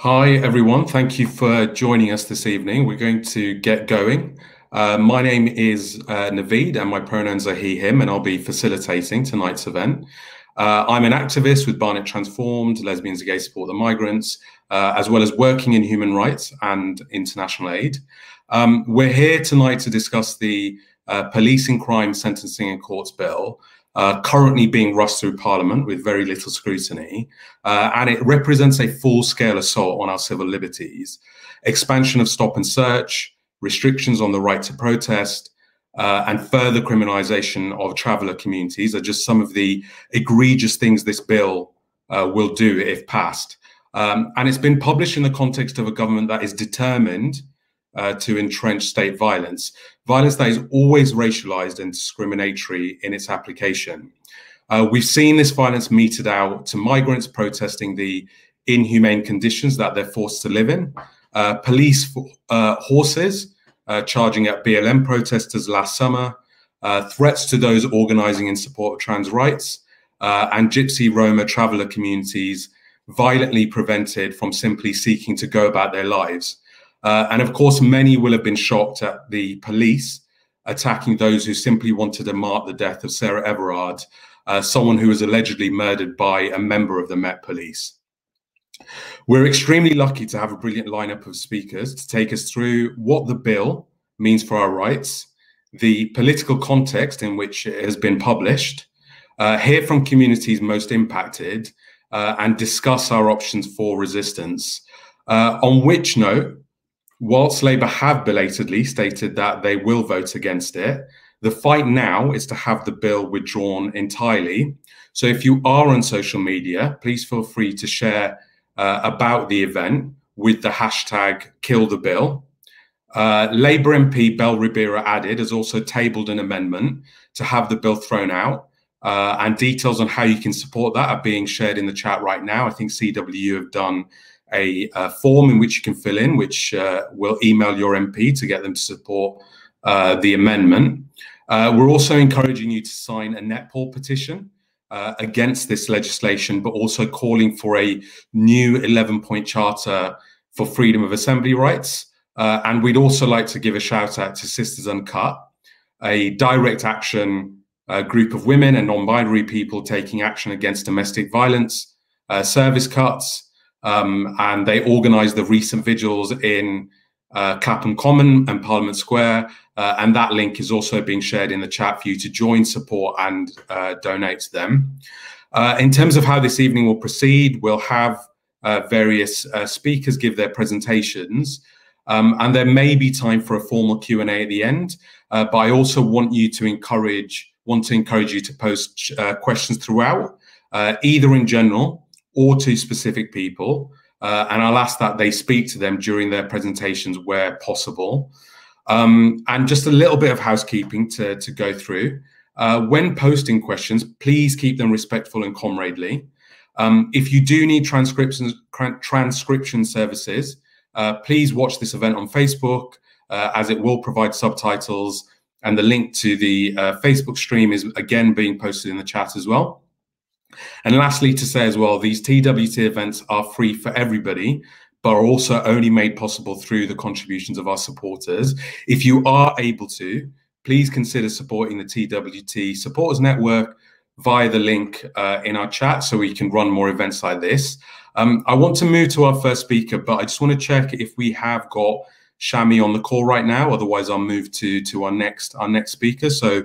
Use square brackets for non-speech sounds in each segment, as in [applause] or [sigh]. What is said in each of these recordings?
Hi, everyone. Thank you for joining us this evening. We're going to get going. Uh, my name is uh, Naveed, and my pronouns are he, him, and I'll be facilitating tonight's event. Uh, I'm an activist with Barnet Transformed, Lesbians and Gay Support the Migrants, uh, as well as working in human rights and international aid. Um, we're here tonight to discuss the uh, Policing Crime Sentencing and Courts Bill, uh, currently being rushed through Parliament with very little scrutiny, uh, and it represents a full-scale assault on our civil liberties, expansion of stop and search, restrictions on the right to protest, uh, and further criminalisation of traveller communities are just some of the egregious things this bill uh, will do if passed. Um, and it's been published in the context of a government that is determined uh, to entrench state violence, violence that is always racialized and discriminatory in its application. Uh, we've seen this violence meted out to migrants protesting the inhumane conditions that they're forced to live in, uh, police uh, horses uh, charging at BLM protesters last summer, uh, threats to those organizing in support of trans rights, and Gypsy Roma traveler communities violently prevented from simply seeking to go about their lives. Uh, and of course, many will have been shocked at the police attacking those who simply wanted to mark the death of Sarah Everard, uh, someone who was allegedly murdered by a member of the Met Police. We're extremely lucky to have a brilliant lineup of speakers to take us through what the bill means for our rights, the political context in which it has been published, uh, hear from communities most impacted, uh, and discuss our options for resistance. Uh, on which note, whilst Labour have belatedly stated that they will vote against it, the fight now is to have the bill withdrawn entirely. So if you are on social media, please feel free to share uh, about the event with the hashtag kill the bill. Uh, Labour MP Bel Ribeiro Addy has also tabled an amendment to have the bill thrown out. Uh, and details on how you can support that are being shared in the chat right now. I think CWU have done a, a form in which you can fill in, which uh, will email your MP to get them to support uh, the amendment. Uh, we're also encouraging you to sign a Netpol petition uh, against this legislation, but also calling for a new 11 point charter for freedom of assembly rights. Uh, and we'd also like to give a shout out to Sisters Uncut, a direct action uh, group of women and non binary people taking action against domestic violence, service cuts, um, and they organised the recent vigils in uh, Clapham Common and Parliament Square. Uh, and that link is also being shared in the chat for you to join, support, and uh, donate to them. Uh, in terms of how this evening will proceed, we'll have uh, various uh, speakers give their presentations. Um, and there may be time for a formal Q&A at the end, but I also want you to encourage, want to encourage you to post questions throughout, either in general or to specific people. Uh, and I'll ask that they speak to them during their presentations where possible. Um, and just a little bit of housekeeping to, to go through. Uh, when posting questions, please keep them respectful and comradely. Um, if you do need transcriptions, transcription services, uh, please watch this event on Facebook uh, as it will provide subtitles and the link to the uh, Facebook stream is again being posted in the chat as well. And lastly, to say as well, these TWT events are free for everybody, but are also only made possible through the contributions of our supporters. If you are able to, please consider supporting the TWT Supporters Network via the link uh, in our chat so we can run more events like this. Um, I want to move to our first speaker, but I just want to check if we have got Shami on the call right now. Otherwise, I'll move to to our next our next speaker. So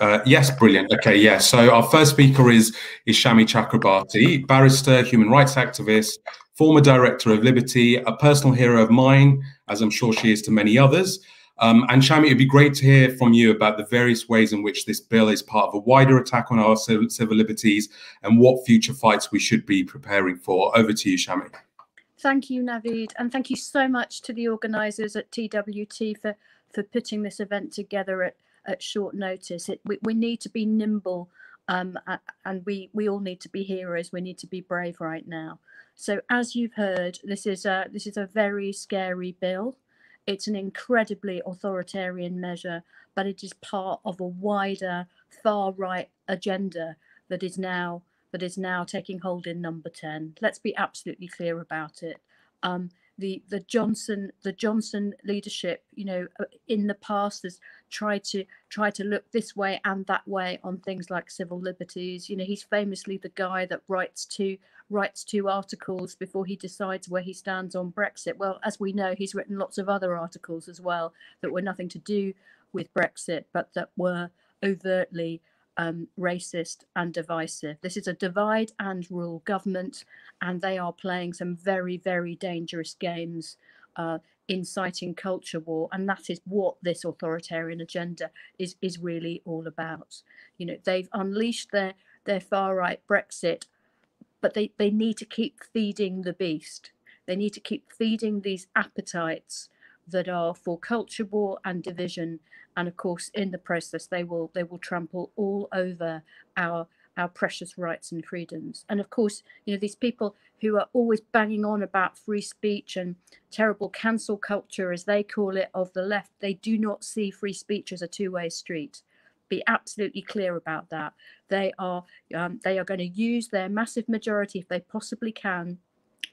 uh, yes, brilliant. Okay, yeah. So our first speaker is is Shami Chakrabarti, barrister, human rights activist, former director of Liberty, a personal hero of mine, as I'm sure she is to many others. Um, and Shami, it'd be great to hear from you about the various ways in which this bill is part of a wider attack on our civil, civil liberties and what future fights we should be preparing for. Over to you, Shami. Thank you, Naveed, and thank you so much to the organisers at TWT for for putting this event together at at short notice. It, we, we need to be nimble um, and we, we all need to be heroes. We need to be brave right now. So as you've heard, this is a, this is a very scary bill. It's an incredibly authoritarian measure, but it is part of a wider far right agenda that is now that is now taking hold in number 10. Let's be absolutely clear about it. Um, the the Johnson the Johnson leadership, you know, uh, in the past has tried to try to look this way and that way on things like civil liberties. You know, he's famously the guy that writes two writes two articles before he decides where he stands on Brexit. Well, as we know, he's written lots of other articles as well that were nothing to do with Brexit, but that were overtly um, racist and divisive. This is a divide and rule government, and they are playing some very, very dangerous games, uh, inciting culture war, and that is what this authoritarian agenda is is really all about. You know, they've unleashed their their far right Brexit, but they they need to keep feeding the beast. They need to keep feeding these appetites that are for culture war and division. And of course in the process they will they will trample all over our our precious rights and freedoms. And of course you know these people who are always banging on about free speech and terrible cancel culture as they call it of the left they do not see free speech as a two-way street. Be absolutely clear about that. They are um, they are going to use their massive majority if they possibly can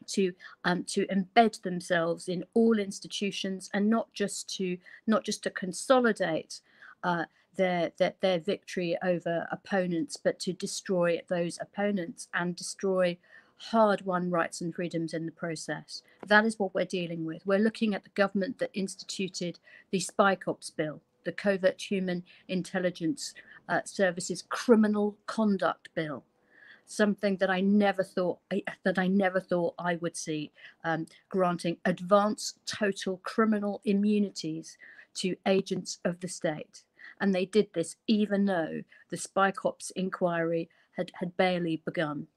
to um, to embed themselves in all institutions and not just to not just to consolidate uh, their, their their victory over opponents, but to destroy those opponents and destroy hard-won rights and freedoms in the process. That is what we're dealing with. We're looking at the government that instituted the Spy Cops Bill, the Covert Human Intelligence uh, Services Criminal Conduct Bill something that I never thought that I never thought I would see, um, granting advanced total criminal immunities to agents of the state. And they did this even though the Spy Cops inquiry had, had barely begun.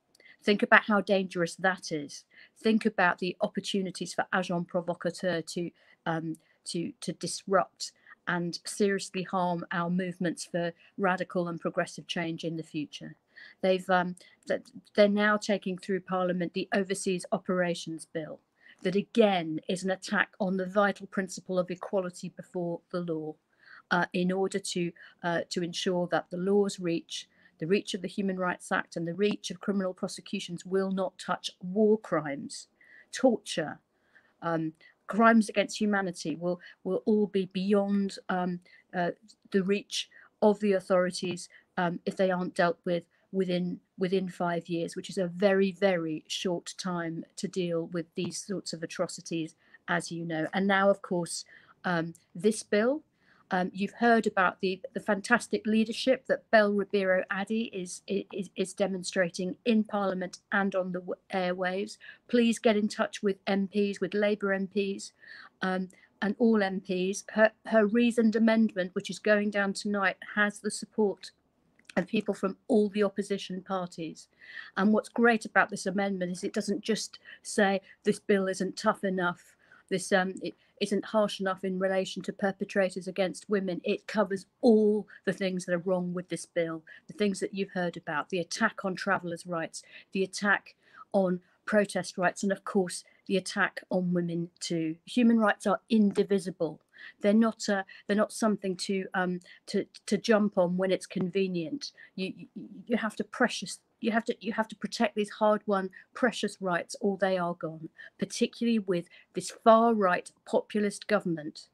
Think about how dangerous that is. Think about the opportunities for agent provocateur to um, to to disrupt and seriously harm our movements for radical and progressive change in the future. They've um, that they're now taking through Parliament the Overseas Operations Bill, that again is an attack on the vital principle of equality before the law, uh, in order to uh, to ensure that the laws reach the reach of the Human Rights Act and the reach of criminal prosecutions will not touch war crimes, torture, um, crimes against humanity will will all be beyond um, uh, the reach of the authorities um, if they aren't dealt with within within five years, which is a very very short time to deal with these sorts of atrocities, as you know. And now, of course, um, this bill. Um, you've heard about the, the fantastic leadership that Bel Ribeiro Addy is, is, is demonstrating in Parliament and on the airwaves. Please get in touch with MPs, with Labour MPs, um, and all MPs. Her, her reasoned amendment, which is going down tonight, has the support of people from all the opposition parties. And what's great about this amendment is it doesn't just say this bill isn't tough enough, this um, it isn't harsh enough in relation to perpetrators against women. It covers all the things that are wrong with this bill, the things that you've heard about, the attack on travellers' rights, the attack on protest rights, and of course the attack on women too. Human rights are indivisible. They're not uh, they're not something to um, to to jump on when it's convenient. You you have to precious you have to you have to protect these hard-won precious rights, or they are gone. Particularly with this far-right populist government.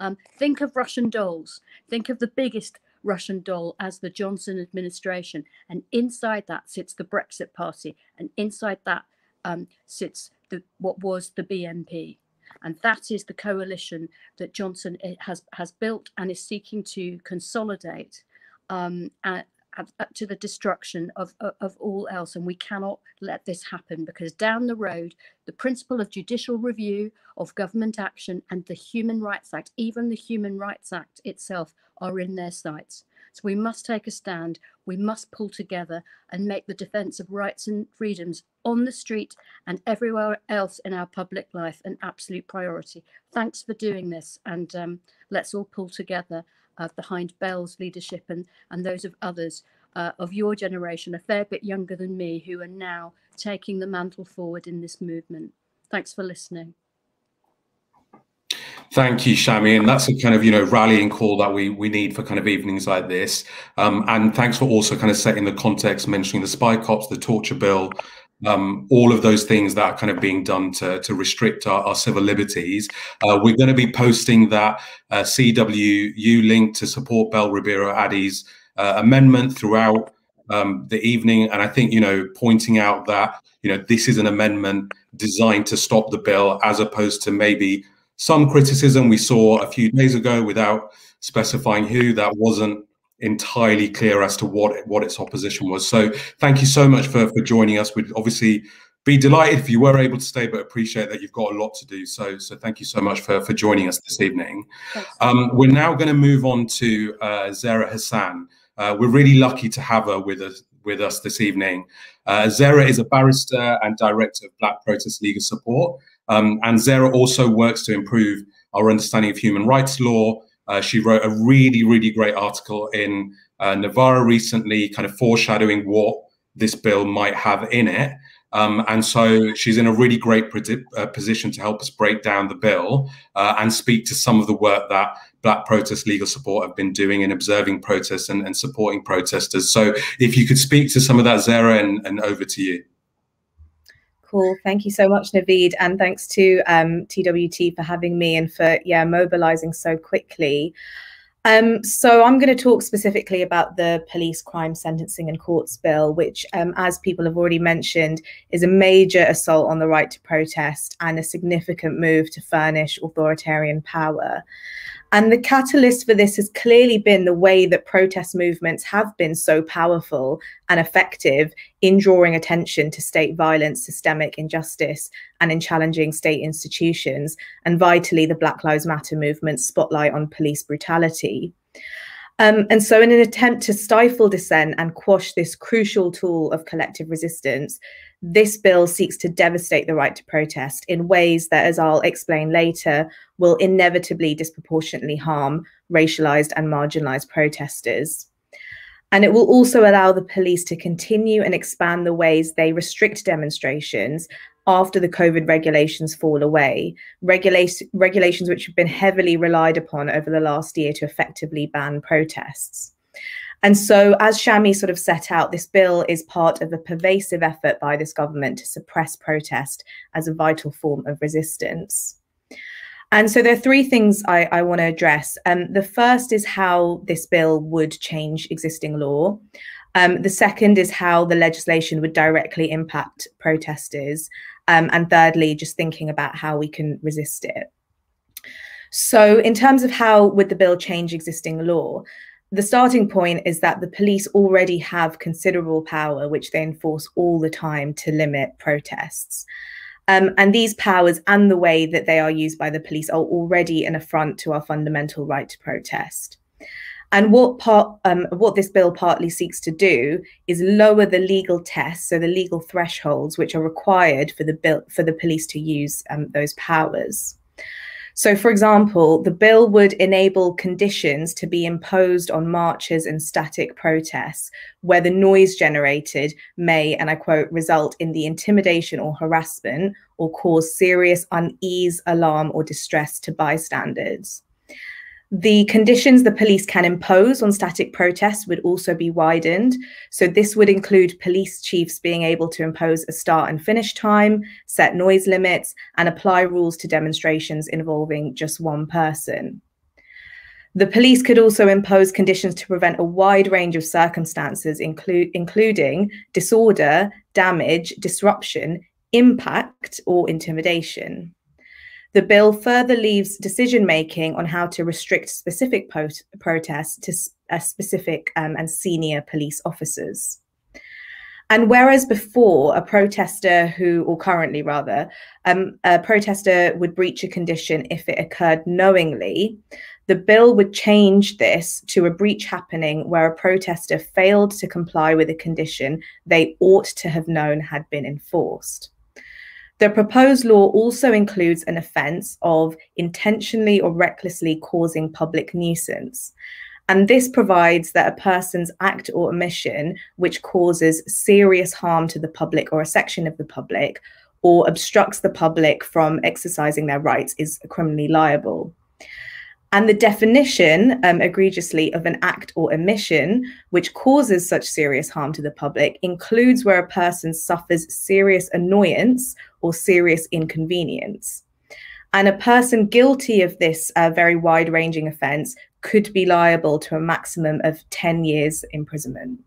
Um, think of Russian dolls. Think of the biggest Russian doll as the Johnson administration, and inside that sits the Brexit Party, and inside that um, sits the what was the BNP. And that is the coalition that Johnson eh, has, has built and is seeking to consolidate um, at, at, to the destruction of, of, of all else. And we cannot let this happen because down the road, the principle of judicial review of government action and the Human Rights Act, even the Human Rights Act itself, are in their sights. So we must take a stand. We must pull together and make the defence of rights and freedoms on the street and everywhere else in our public life an absolute priority. Thanks for doing this, and um, let's all pull together uh, behind Bel's leadership and, and those of others uh, of your generation, a fair bit younger than me, who are now taking the mantle forward in this movement. Thanks for listening. Thank you, Shami, and that's a kind of you know rallying call that we we need for kind of evenings like this. Um, and thanks for also kind of setting the context, mentioning the spy cops, the torture bill, um, all of those things that are kind of being done to, to restrict our, our civil liberties. Uh, we're going to be posting that uh, CWU link to support Bel Ribeiro Addy's uh, amendment throughout um, the evening. And I think, you know, pointing out that, you know, this is an amendment designed to stop the bill as opposed to maybe some criticism we saw a few days ago without specifying who that wasn't entirely clear as to what what its opposition was. So thank you so much for for joining us. We'd obviously be delighted if you were able to stay, but appreciate that you've got a lot to do. So so thank you so much for for joining us this evening. Um, we're now going to move on to uh, Zehrah Hasan. Uh, we're really lucky to have her with us with us this evening. Uh, Zehra is a barrister and director of Black Protest Legal Support, um, and Zehrah also works to improve our understanding of human rights law uh, she wrote a really, really great article in uh, Novara recently, kind of foreshadowing what this bill might have in it. Um, and so she's in a really great uh, position to help us break down the bill uh, and speak to some of the work that Black Protest Legal Support have been doing in observing protests and, and supporting protesters. So if you could speak to some of that, Zehrah, and, and over to you. Thank you so much, Naveed. And thanks to um, TWT for having me and for, yeah, mobilizing so quickly. Um, so I'm going to talk specifically about the police crime sentencing and courts bill, which, um, as people have already mentioned, is a major assault on the right to protest and a significant move to furnish authoritarian power. And the catalyst for this has clearly been the way that protest movements have been so powerful and effective in drawing attention to state violence, systemic injustice, and in challenging state institutions, and vitally the Black Lives Matter movement's spotlight on police brutality. Um, and so, in an attempt to stifle dissent and quash this crucial tool of collective resistance, this bill seeks to devastate the right to protest in ways that, as I'll explain later, will inevitably disproportionately harm racialized and marginalized protesters. And it will also allow the police to continue and expand the ways they restrict demonstrations after the COVID regulations fall away, Regulation, regulations which have been heavily relied upon over the last year to effectively ban protests. And so, as Shami sort of set out, this bill is part of a pervasive effort by this government to suppress protest as a vital form of resistance. And so, there are three things I, I want to address. Um, the first is how this bill would change existing law. Um, the second is how the legislation would directly impact protesters. Um, and thirdly, just thinking about how we can resist it. So, in terms of how would the bill change existing law, the starting point is that the police already have considerable power, which they enforce all the time to limit protests. Um, and these powers and the way that they are used by the police are already an affront to our fundamental right to protest. And what part, um, what this bill partly seeks to do is lower the legal tests, so the legal thresholds which are required for the bill for the police to use um, those powers. So, for example, the bill would enable conditions to be imposed on marches and static protests where the noise generated may, and I quote, result in the intimidation or harassment or cause serious unease, alarm, or distress to bystanders. The conditions the police can impose on static protests would also be widened. So, this would include police chiefs being able to impose a start and finish time, set noise limits, and apply rules to demonstrations involving just one person. The police could also impose conditions to prevent a wide range of circumstances, include, including disorder, damage, disruption, impact, or intimidation. The bill further leaves decision making on how to restrict specific protests to uh, specific um, and senior police officers. And whereas before a protester who, or currently rather, um, a protester would breach a condition if it occurred knowingly, the bill would change this to a breach happening where a protester failed to comply with a condition they ought to have known had been enforced. The proposed law also includes an offence of intentionally or recklessly causing public nuisance. And this provides that a person's act or omission which causes serious harm to the public or a section of the public or obstructs the public from exercising their rights is criminally liable. And the definition, um, egregiously, of an act or omission which causes such serious harm to the public includes where a person suffers serious annoyance or serious inconvenience. And a person guilty of this uh, very wide ranging offence could be liable to a maximum of 10 years imprisonment.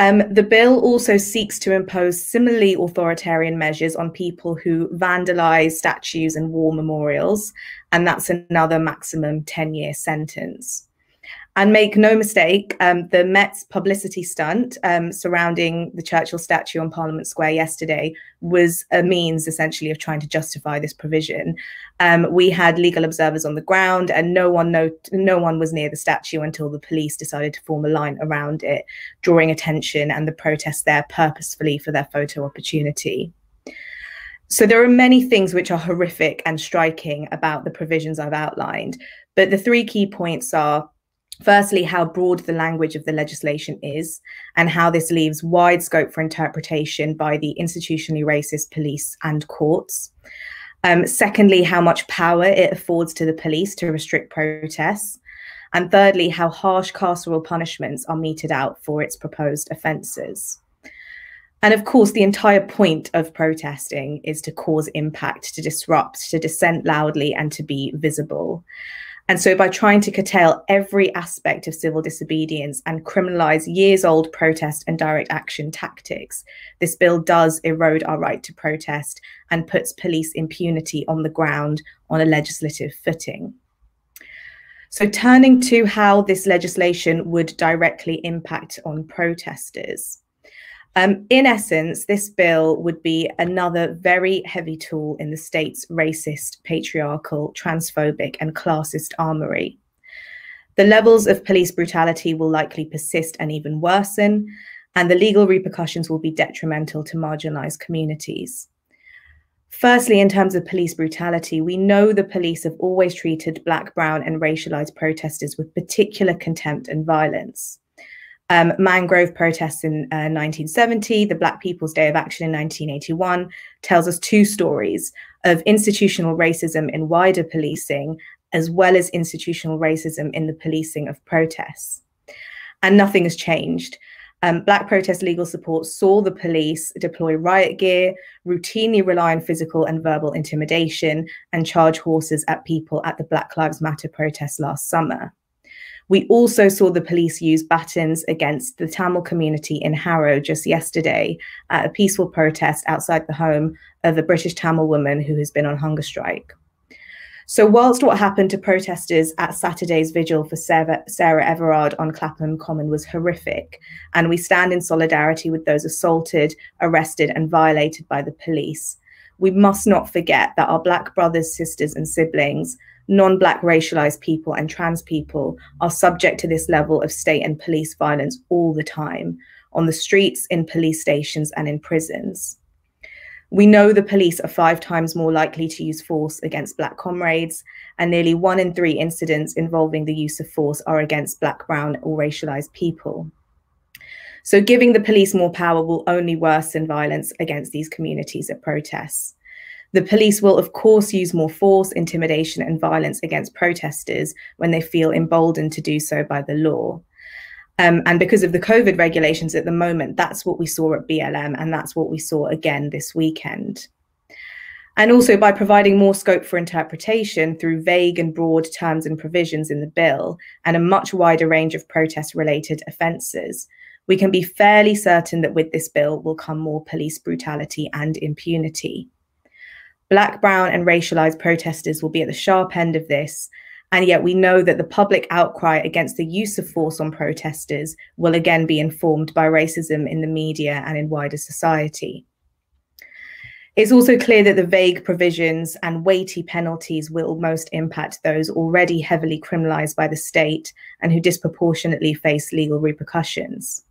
Um, the bill also seeks to impose similarly authoritarian measures on people who vandalize statues and war memorials, and that's another maximum 10 year sentence. And make no mistake, um, the Met's publicity stunt um, surrounding the Churchill statue on Parliament Square yesterday was a means essentially of trying to justify this provision. Um, we had legal observers on the ground, and no one no, no one was near the statue until the police decided to form a line around it, drawing attention and the protest there purposefully for their photo opportunity. So there are many things which are horrific and striking about the provisions I've outlined, but the three key points are Firstly, how broad the language of the legislation is, and how this leaves wide scope for interpretation by the institutionally racist police and courts. Um, secondly, how much power it affords to the police to restrict protests. And thirdly, how harsh carceral punishments are meted out for its proposed offences. And of course, the entire point of protesting is to cause impact, to disrupt, to dissent loudly, and to be visible. And so, by trying to curtail every aspect of civil disobedience and criminalize years old protest and direct action tactics, this bill does erode our right to protest and puts police impunity on the ground on a legislative footing. So, turning to how this legislation would directly impact on protesters. Um, in essence, this bill would be another very heavy tool in the state's racist, patriarchal, transphobic, and classist armory. The levels of police brutality will likely persist and even worsen, and the legal repercussions will be detrimental to marginalized communities. Firstly, in terms of police brutality, we know the police have always treated Black, Brown, and racialized protesters with particular contempt and violence um, mangrove protests in uh, 1970, the Black People's Day of Action in 1981, tells us two stories of institutional racism in wider policing, as well as institutional racism in the policing of protests. And nothing has changed. Um, Black protest legal support saw the police deploy riot gear, routinely rely on physical and verbal intimidation, and charge horses at people at the Black Lives Matter protests last summer. We also saw the police use batons against the Tamil community in Harrow just yesterday at a peaceful protest outside the home of a British Tamil woman who has been on hunger strike. So, whilst what happened to protesters at Saturday's vigil for Sarah, Sarah, Everard on Clapham Common was horrific, and we stand in solidarity with those assaulted, arrested, and violated by the police, we must not forget that our Black brothers, sisters, and siblings non Black racialized people and trans people are subject to this level of state and police violence all the time on the streets, in police stations, and in prisons. We know the police are five times more likely to use force against Black comrades, and nearly one in three incidents involving the use of force are against Black, Brown, or racialized people. So, giving the police more power will only worsen violence against these communities at protests. The police will, of course, use more force, intimidation, and violence against protesters when they feel emboldened to do so by the law. Um, and because of the COVID regulations at the moment, that's what we saw at BLM, and that's what we saw again this weekend. And also by providing more scope for interpretation through vague and broad terms and provisions in the bill and a much wider range of protest related offences, we can be fairly certain that with this bill will come more police brutality and impunity. Black, brown, and racialized protesters will be at the sharp end of this. And yet, we know that the public outcry against the use of force on protesters will again be informed by racism in the media and in wider society. It's also clear that the vague provisions and weighty penalties will most impact those already heavily criminalized by the state and who disproportionately face legal repercussions.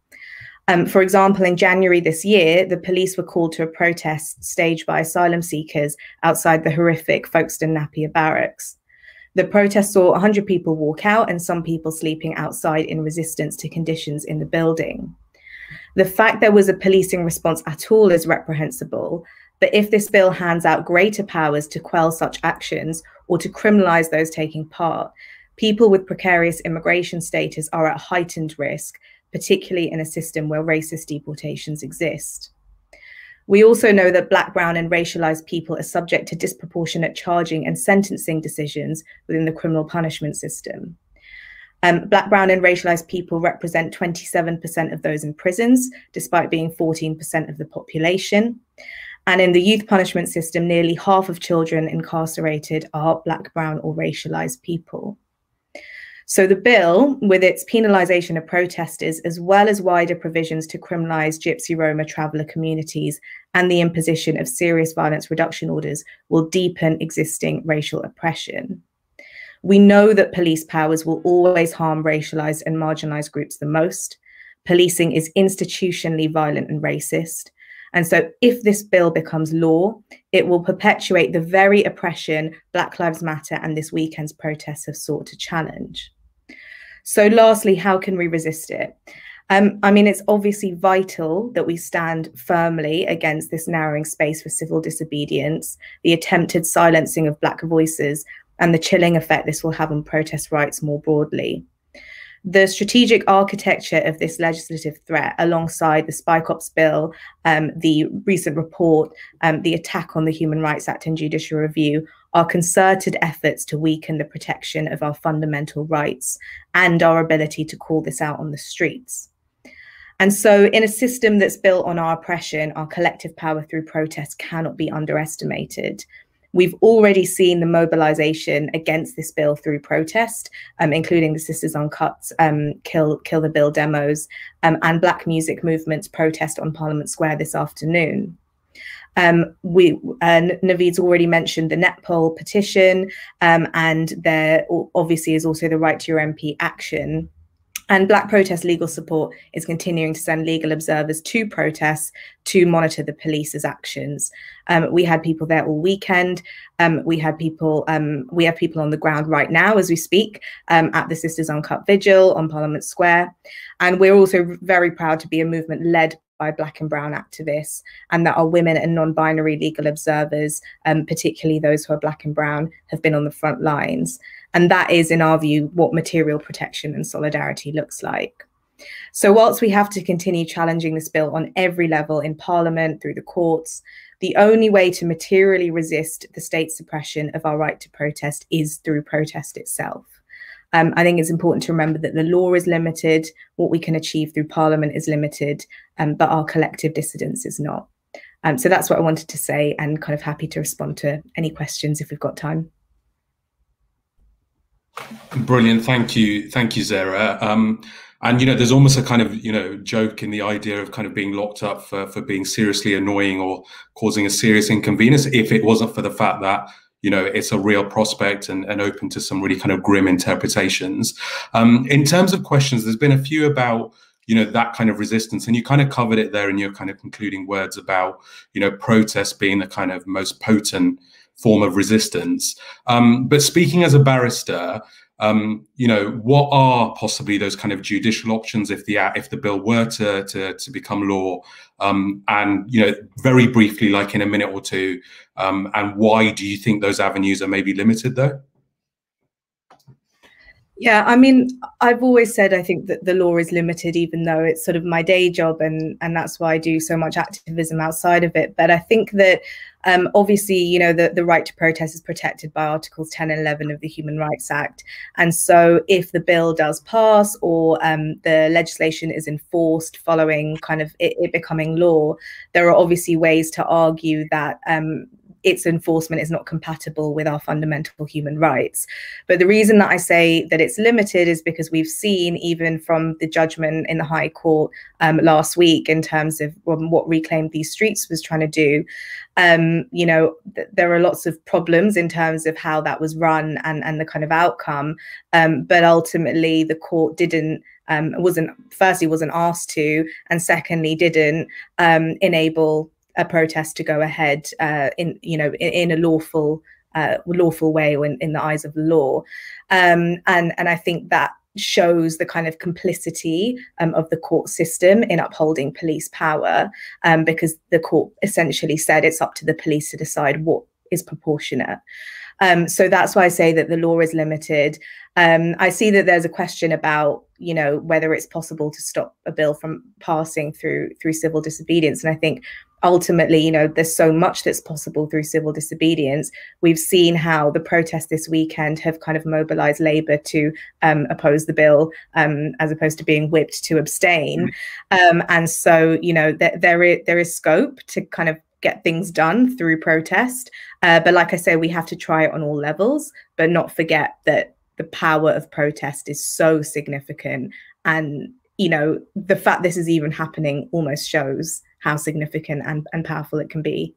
Um, for example, in January this year, the police were called to a protest staged by asylum seekers outside the horrific Folkestone Napier barracks. The protest saw 100 people walk out and some people sleeping outside in resistance to conditions in the building. The fact there was a policing response at all is reprehensible, but if this bill hands out greater powers to quell such actions or to criminalize those taking part, people with precarious immigration status are at heightened risk, particularly in a system where racist deportations exist. We also know that Black, Brown, and racialized people are subject to disproportionate charging and sentencing decisions within the criminal punishment system. Um, Black, Brown, and racialized people represent 27% of those in prisons, despite being 14% of the population. And in the youth punishment system, nearly half of children incarcerated are Black, Brown, or racialized people. So the bill, with its penalisation of protesters, as well as wider provisions to criminalise Gypsy Roma traveller communities and the imposition of serious violence reduction orders, will deepen existing racial oppression. We know that police powers will always harm racialised and marginalised groups the most. Policing is institutionally violent and racist. And so, if this bill becomes law, it will perpetuate the very oppression Black Lives Matter and this weekend's protests have sought to challenge. So, lastly, how can we resist it? Um, I mean, it's obviously vital that we stand firmly against this narrowing space for civil disobedience, the attempted silencing of Black voices, and the chilling effect this will have on protest rights more broadly. The strategic architecture of this legislative threat, alongside the Spy Cops bill, um, the recent report, um, the attack on the Human Rights Act and judicial review, are concerted efforts to weaken the protection of our fundamental rights and our ability to call this out on the streets. And so, in a system that's built on our oppression, our collective power through protest cannot be underestimated. We've already seen the mobilization against this bill through protest, um, including the Sisters Uncut um, Kill, Kill the Bill demos um, and Black Music Movement's protest on Parliament Square this afternoon. Um, we uh, already mentioned the Netpol petition, um, and there obviously is also the Write to Your MP action. And Black Protest Legal Support is continuing to send legal observers to protests to monitor the police's actions. Um, we had people there all weekend. Um, we had people. Um, we have people on the ground right now as we speak um, at the Sisters Uncut Vigil on Parliament Square, and we're also very proud to be a movement led by Black and Brown activists, and that our women and non binary legal observers, um, particularly those who are Black and Brown, have been on the front lines. And that is, in our view, what material protection and solidarity looks like. So, whilst we have to continue challenging this bill on every level in Parliament, through the courts, the only way to materially resist the state suppression of our right to protest is through protest itself. Um, I think it's important to remember that the law is limited, what we can achieve through Parliament is limited, um, but our collective dissidence is not. Um, so that's what I wanted to say, and kind of happy to respond to any questions if we've got time. Brilliant, thank you, thank you, Zehrah. Um, and you know, there's almost a kind of you know joke in the idea of kind of being locked up for for being seriously annoying or causing a serious inconvenience. If it wasn't for the fact that you know it's a real prospect and, and open to some really kind of grim interpretations. Um, in terms of questions there's been a few about you know that kind of resistance and you kind of covered it there in your kind of concluding words about you know protest being the kind of most potent form of resistance. Um, but speaking as a barrister um, you know, what are possibly those kind of judicial options if the if the bill were to to, to become law? Um, and you know, very briefly, like in a minute or two, um, and why do you think those avenues are maybe limited though? Yeah, I mean, I've always said I think that the law is limited, even though it's sort of my day job, and and that's why I do so much activism outside of it. But I think that um, obviously, you know, the, the right to protest is protected by Articles 10 and 11 of the Human Rights Act. And so if the bill does pass or um, the legislation is enforced following kind of it, it, becoming law, there are obviously ways to argue that um, its enforcement is not compatible with our fundamental human rights. But the reason that I say that it's limited is because we've seen, even from the judgment in the High Court um, last week, in terms of what Reclaim These Streets was trying to do, um, you know, th there are lots of problems in terms of how that was run and, and the kind of outcome. Um, but ultimately, the court didn't um, wasn't firstly wasn't asked to, and secondly didn't um, enable a protest to go ahead uh, in you know in, in a lawful uh, lawful way in, in, the eyes of the law um, and and I think that shows the kind of complicity um, of the court system in upholding police power um, because the court essentially said it's up to the police to decide what is proportionate. Um, so that's why I say that the law is limited. Um, I see that there's a question about, you know, whether it's possible to stop a bill from passing through through civil disobedience. And I think ultimately, you know, there's so much that's possible through civil disobedience. We've seen how the protests this weekend have kind of mobilized Labour to um, oppose the bill um, as opposed to being whipped to abstain. Mm. Um, and so, you know, th- there is there is scope to kind of get things done through protest. Uh, but like I say, we have to try it on all levels, but not forget that the power of protest is so significant. And, you know, the fact this is even happening almost shows how significant and, and powerful it can be.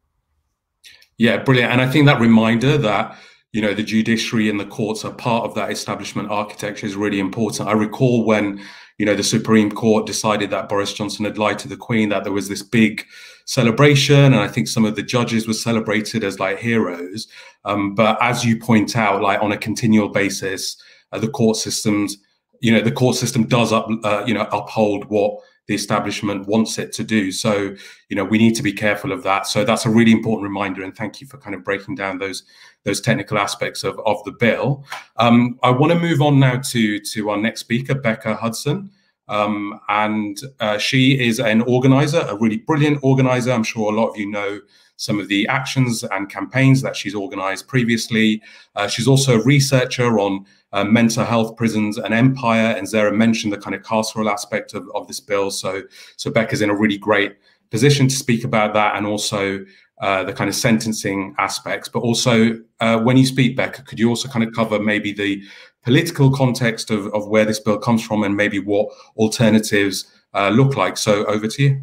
Yeah, brilliant. And I think that reminder that you know the judiciary and the courts are part of that establishment architecture is really important. I recall when you know the Supreme Court decided that Boris Johnson had lied to the Queen, that there was this big celebration, and I think some of the judges were celebrated as like heroes. Um, but as you point out, like on a continual basis, uh, the court systems, you know, the court system does up, uh, you know, uphold what the establishment wants it to do. So, you know, we need to be careful of that. So that's a really important reminder. And thank you for kind of breaking down those those technical aspects of, of the bill. Um, I want to move on now to, to our next speaker, Becka Hudson. Um, and uh, she is an organizer, a really brilliant organizer. I'm sure a lot of you know some of the actions and campaigns that she's organized previously. Uh, she's also a researcher on uh, mental health, prisons, and empire. And Zehrah mentioned the kind of carceral aspect of, of this bill. So, so Becka's in a really great position to speak about that and also uh, the kind of sentencing aspects. But also, uh, when you speak, Becca, could you also kind of cover maybe the political context of, of where this bill comes from and maybe what alternatives uh, look like? So, over to you.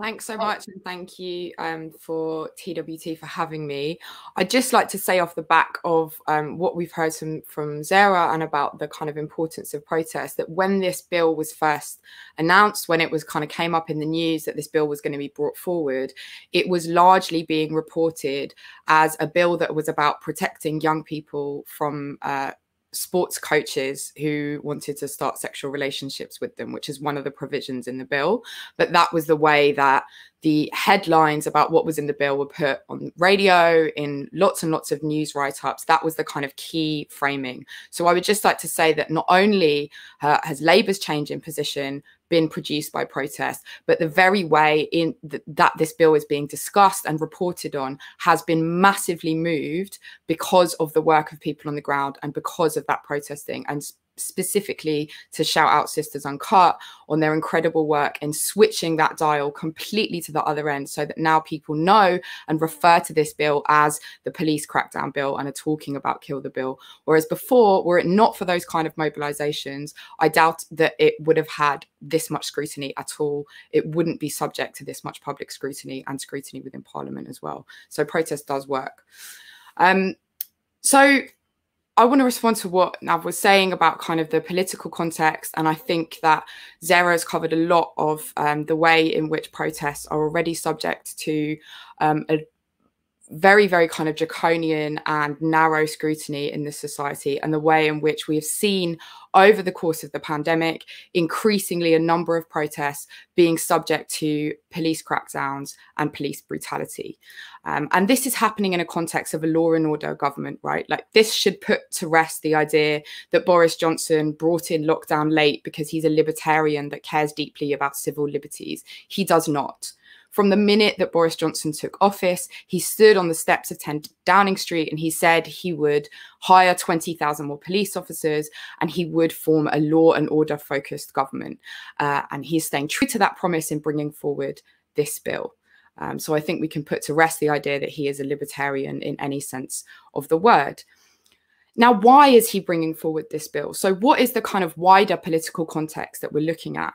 Thanks so much, and thank you um, for TWT for having me. I'd just like to say off the back of um, what we've heard from, from Zehrah and about the kind of importance of protest that when this bill was first announced, when it was kind of came up in the news that this bill was going to be brought forward, it was largely being reported as a bill that was about protecting young people from uh, sports coaches who wanted to start sexual relationships with them, which is one of the provisions in the bill. But that was the way that the headlines about what was in the bill were put on radio in lots and lots of news write-ups that was the kind of key framing so i would just like to say that not only uh, has labour's change in position been produced by protest but the very way in th that this bill is being discussed and reported on has been massively moved because of the work of people on the ground and because of that protesting and specifically to shout out Sisters Uncut on their incredible work in switching that dial completely to the other end so that now people know and refer to this bill as the police crackdown bill and are talking about kill the bill. Whereas before, were it not for those kind of mobilizations, I doubt that it would have had this much scrutiny at all. It wouldn't be subject to this much public scrutiny and scrutiny within parliament as well. So protest does work. Um, so I want to respond to what Nav was saying about kind of the political context. And I think that Zehrah has covered a lot of um, the way in which protests are already subject to um, a very, very kind of draconian and narrow scrutiny in this society, and the way in which we have seen over the course of the pandemic increasingly a number of protests being subject to police crackdowns and police brutality. Um, and this is happening in a context of a law and order government, right? Like this should put to rest the idea that Boris Johnson brought in lockdown late because he's a libertarian that cares deeply about civil liberties. He does not. From the minute that Boris Johnson took office, he stood on the steps of 10 Downing Street and he said he would hire 20,000 more police officers and he would form a law and order focused government. Uh, and he's staying true to that promise in bringing forward this bill. Um, so I think we can put to rest the idea that he is a libertarian in any sense of the word. Now, why is he bringing forward this bill? So, what is the kind of wider political context that we're looking at?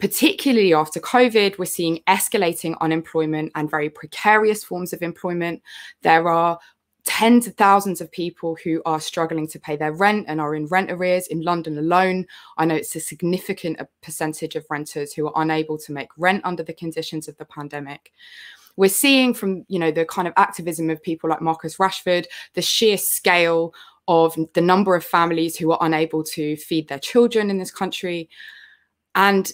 Particularly after COVID, we're seeing escalating unemployment and very precarious forms of employment. There are tens of thousands of people who are struggling to pay their rent and are in rent arrears in London alone. I know it's a significant uh, percentage of renters who are unable to make rent under the conditions of the pandemic. We're seeing from you know the kind of activism of people like Marcus Rashford, the sheer scale of the number of families who are unable to feed their children in this country. And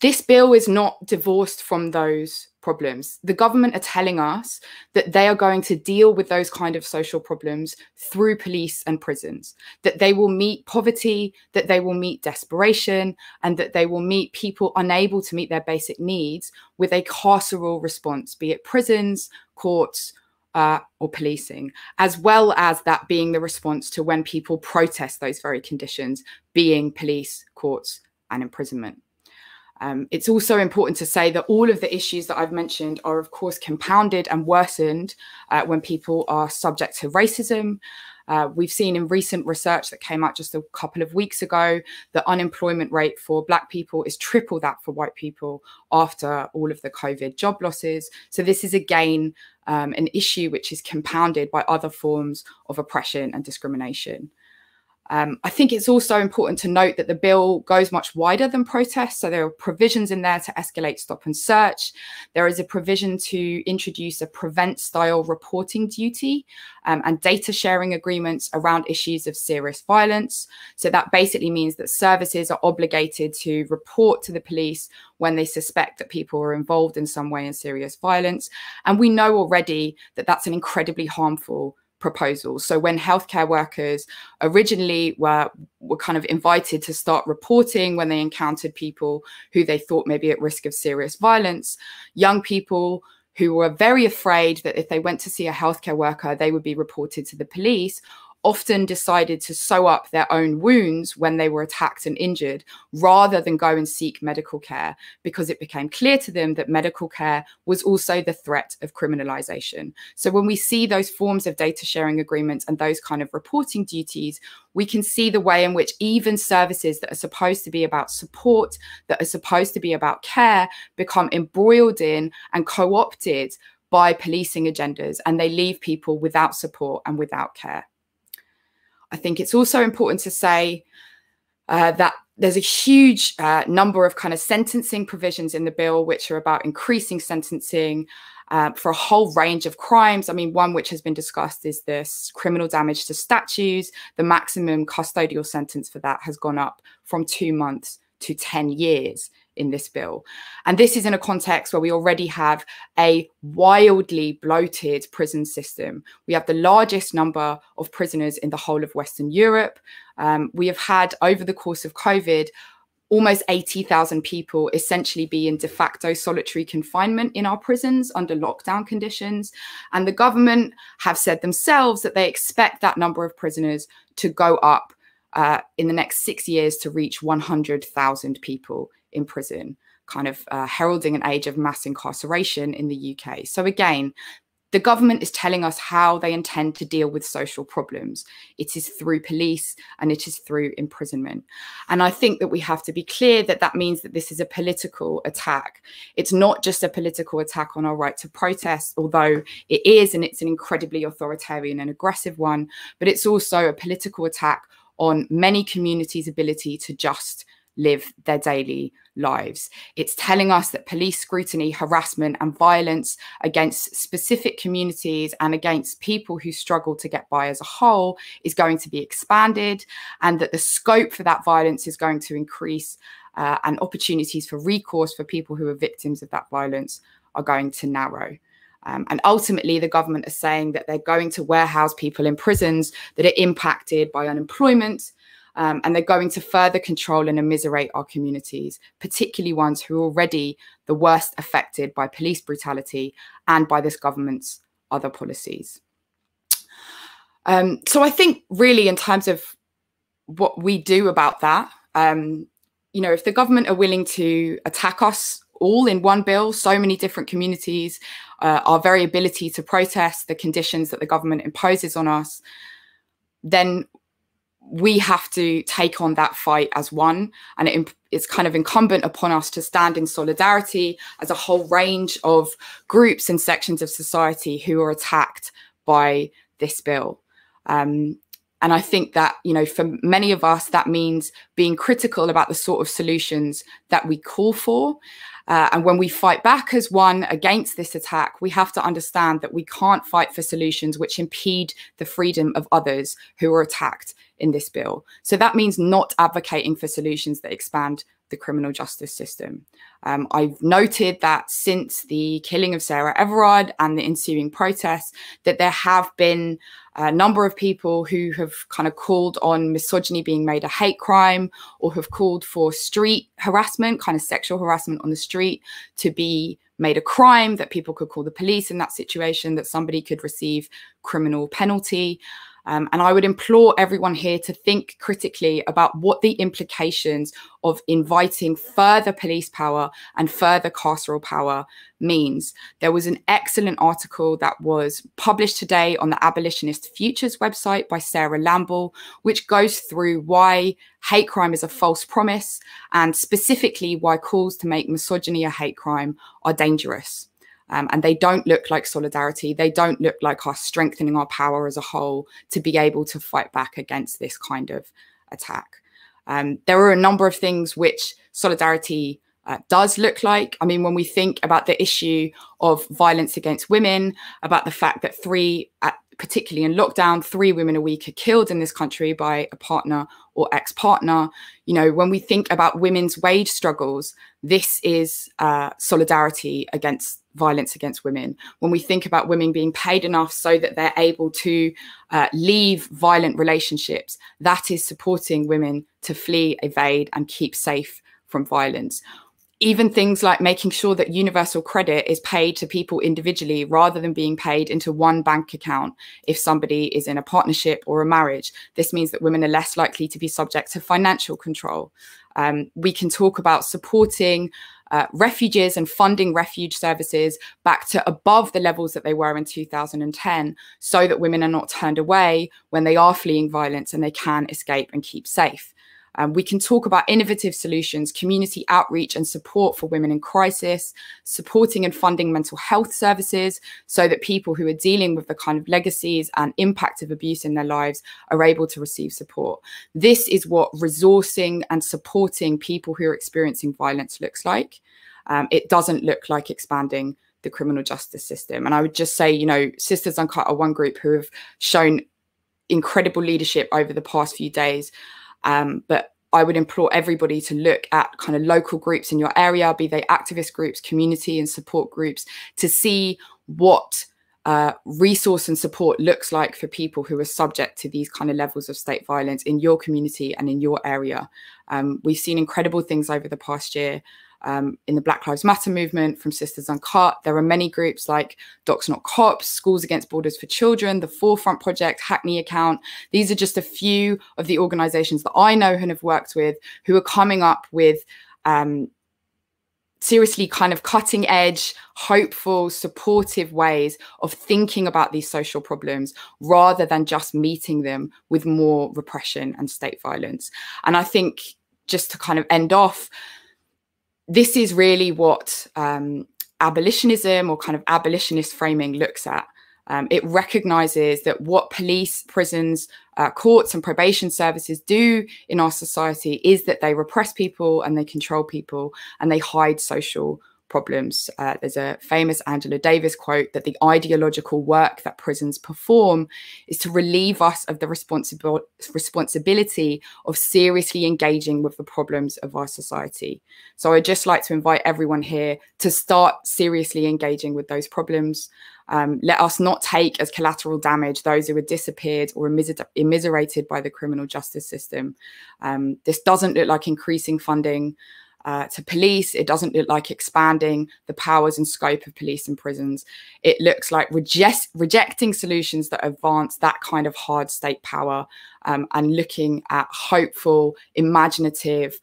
this bill is not divorced from those problems. The government are telling us that they are going to deal with those kind of social problems through police and prisons, that they will meet poverty, that they will meet desperation, and that they will meet people unable to meet their basic needs with a carceral response, be it prisons, courts, uh, or policing, as well as that being the response to when people protest those very conditions, being police, courts, and imprisonment. Um, it's also important to say that all of the issues that I've mentioned are, of course, compounded and worsened uh, when people are subject to racism. Uh, we've seen in recent research that came out just a couple of weeks ago the unemployment rate for Black people is triple that for white people after all of the COVID job losses. So, this is again um, an issue which is compounded by other forms of oppression and discrimination. Um, I think it's also important to note that the bill goes much wider than protests. So there are provisions in there to escalate stop and search. There is a provision to introduce a prevent style reporting duty um, and data sharing agreements around issues of serious violence. So that basically means that services are obligated to report to the police when they suspect that people are involved in some way in serious violence. And we know already that that's an incredibly harmful proposals. So when healthcare workers originally were were kind of invited to start reporting when they encountered people who they thought may be at risk of serious violence, young people who were very afraid that if they went to see a healthcare worker, they would be reported to the police often decided to sew up their own wounds when they were attacked and injured rather than go and seek medical care because it became clear to them that medical care was also the threat of criminalization. So when we see those forms of data sharing agreements and those kind of reporting duties, we can see the way in which even services that are supposed to be about support, that are supposed to be about care, become embroiled in and co opted by policing agendas and they leave people without support and without care. I think it's also important to say uh, that there's a huge uh, number of kind of sentencing provisions in the bill which are about increasing sentencing uh, for a whole range of crimes. I mean, one which has been discussed is this criminal damage to statues. The maximum custodial sentence for that has gone up from two months to 10 years in this bill. And this is in a context where we already have a wildly bloated prison system. We have the largest number of prisoners in the whole of Western Europe. Um, we have had, over the course of COVID, almost 80,000 people essentially be in de facto solitary confinement in our prisons under lockdown conditions. And the government have said themselves that they expect that number of prisoners to go up uh, in the next six years to reach 100,000 people in prison, kind of uh, heralding an age of mass incarceration in the UK. So, again, the government is telling us how they intend to deal with social problems. It is through police and it is through imprisonment. And I think that we have to be clear that that means that this is a political attack. It's not just a political attack on our right to protest, although it is, and it's an incredibly authoritarian and aggressive one, but it's also a political attack on many communities' ability to just live their daily lives. It's telling us that police scrutiny, harassment, and violence against specific communities and against people who struggle to get by as a whole is going to be expanded, and that the scope for that violence is going to increase, uh, and opportunities for recourse for people who are victims of that violence are going to narrow. Um, and ultimately, the government is saying that they're going to warehouse people in prisons that are impacted by unemployment. Um, and they're going to further control and immiserate our communities, particularly ones who are already the worst affected by police brutality and by this government's other policies. Um, so I think, really, in terms of what we do about that, um, you know, if the government are willing to attack us all in one bill, so many different communities, uh, our very ability to protest, the conditions that the government imposes on us, then we have to take on that fight as one. And it, it's kind of incumbent upon us to stand in solidarity as a whole range of groups and sections of society who are attacked by this bill. Um, and I think that, you know, for many of us, that means being critical about the sort of solutions that we call for. Uh, and when we fight back as one against this attack, we have to understand that we can't fight for solutions which impede the freedom of others who are attacked in this bill. So that means not advocating for solutions that expand the criminal justice system. Um, I've noted that since the killing of Sarah Everard and the ensuing protests, that there have been a number of people who have kind of called on misogyny being made a hate crime or have called for street harassment, kind of sexual harassment on the street, to be made a crime, that people could call the police in that situation, that somebody could receive criminal penalty. Um, and I would implore everyone here to think critically about what the implications of inviting further police power and further carceral power means. There was an excellent article that was published today on the Abolitionist Futures website by Sarah Lamble, which goes through why hate crime is a false promise and specifically why calls to make misogyny a hate crime are dangerous. Um, and they don't look like solidarity. They don't look like us strengthening our power as a whole to be able to fight back against this kind of attack. Um, there are a number of things which solidarity uh, does look like. I mean, when we think about the issue of violence against women, about the fact that three, at, particularly in lockdown, three women a week are killed in this country by a partner or ex partner. You know, when we think about women's wage struggles, this is uh, solidarity against violence against women, when we think about women being paid enough so that they're able to uh, leave violent relationships, that is supporting women to flee, evade, and keep safe from violence. Even things like making sure that universal credit is paid to people individually rather than being paid into one bank account if somebody is in a partnership or a marriage. This means that women are less likely to be subject to financial control. Um, we can talk about supporting uh, refuges and funding refuge services back to above the levels that they were in 2010 so that women are not turned away when they are fleeing violence and they can escape and keep safe. Um, we can talk about innovative solutions, community outreach and support for women in crisis, supporting and funding mental health services so that people who are dealing with the kind of legacies and impact of abuse in their lives are able to receive support. This is what resourcing and supporting people who are experiencing violence looks like. Um, it doesn't look like expanding the criminal justice system. And I would just say, you know, Sisters Uncut are one group who have shown incredible leadership over the past few days. Um, but I would implore everybody to look at kind of local groups in your area, be they activist groups, community and support groups, to see what uh, resource and support looks like for people who are subject to these kind of levels of state violence in your community and in your area. Um, we've seen incredible things over the past year um, in the Black Lives Matter movement from Sisters Uncut. There are many groups like Docs Not Cops, Schools Against Borders for Children, the 4Front Project, Hackney Account. These are just a few of the organizations that I know and have worked with who are coming up with um, seriously kind of cutting edge, hopeful, supportive ways of thinking about these social problems rather than just meeting them with more repression and state violence. And I think just to kind of end off, this is really what um, abolitionism or kind of abolitionist framing looks at. Um, it recognizes that what police, prisons, uh, courts, and probation services do in our society is that they repress people and they control people and they hide social problems. Uh, there's a famous Angela Davis quote that the ideological work that prisons perform is to relieve us of the responsibil responsibility of seriously engaging with the problems of our society. So I'd just like to invite everyone here to start seriously engaging with those problems. Um, let us not take as collateral damage those who are disappeared or immiserated by the criminal justice system. Um, this doesn't look like increasing funding uh, to police. It doesn't look like expanding the powers and scope of police and prisons. It looks like reject, rejecting solutions that advance that kind of hard state power um, and looking at hopeful, imaginative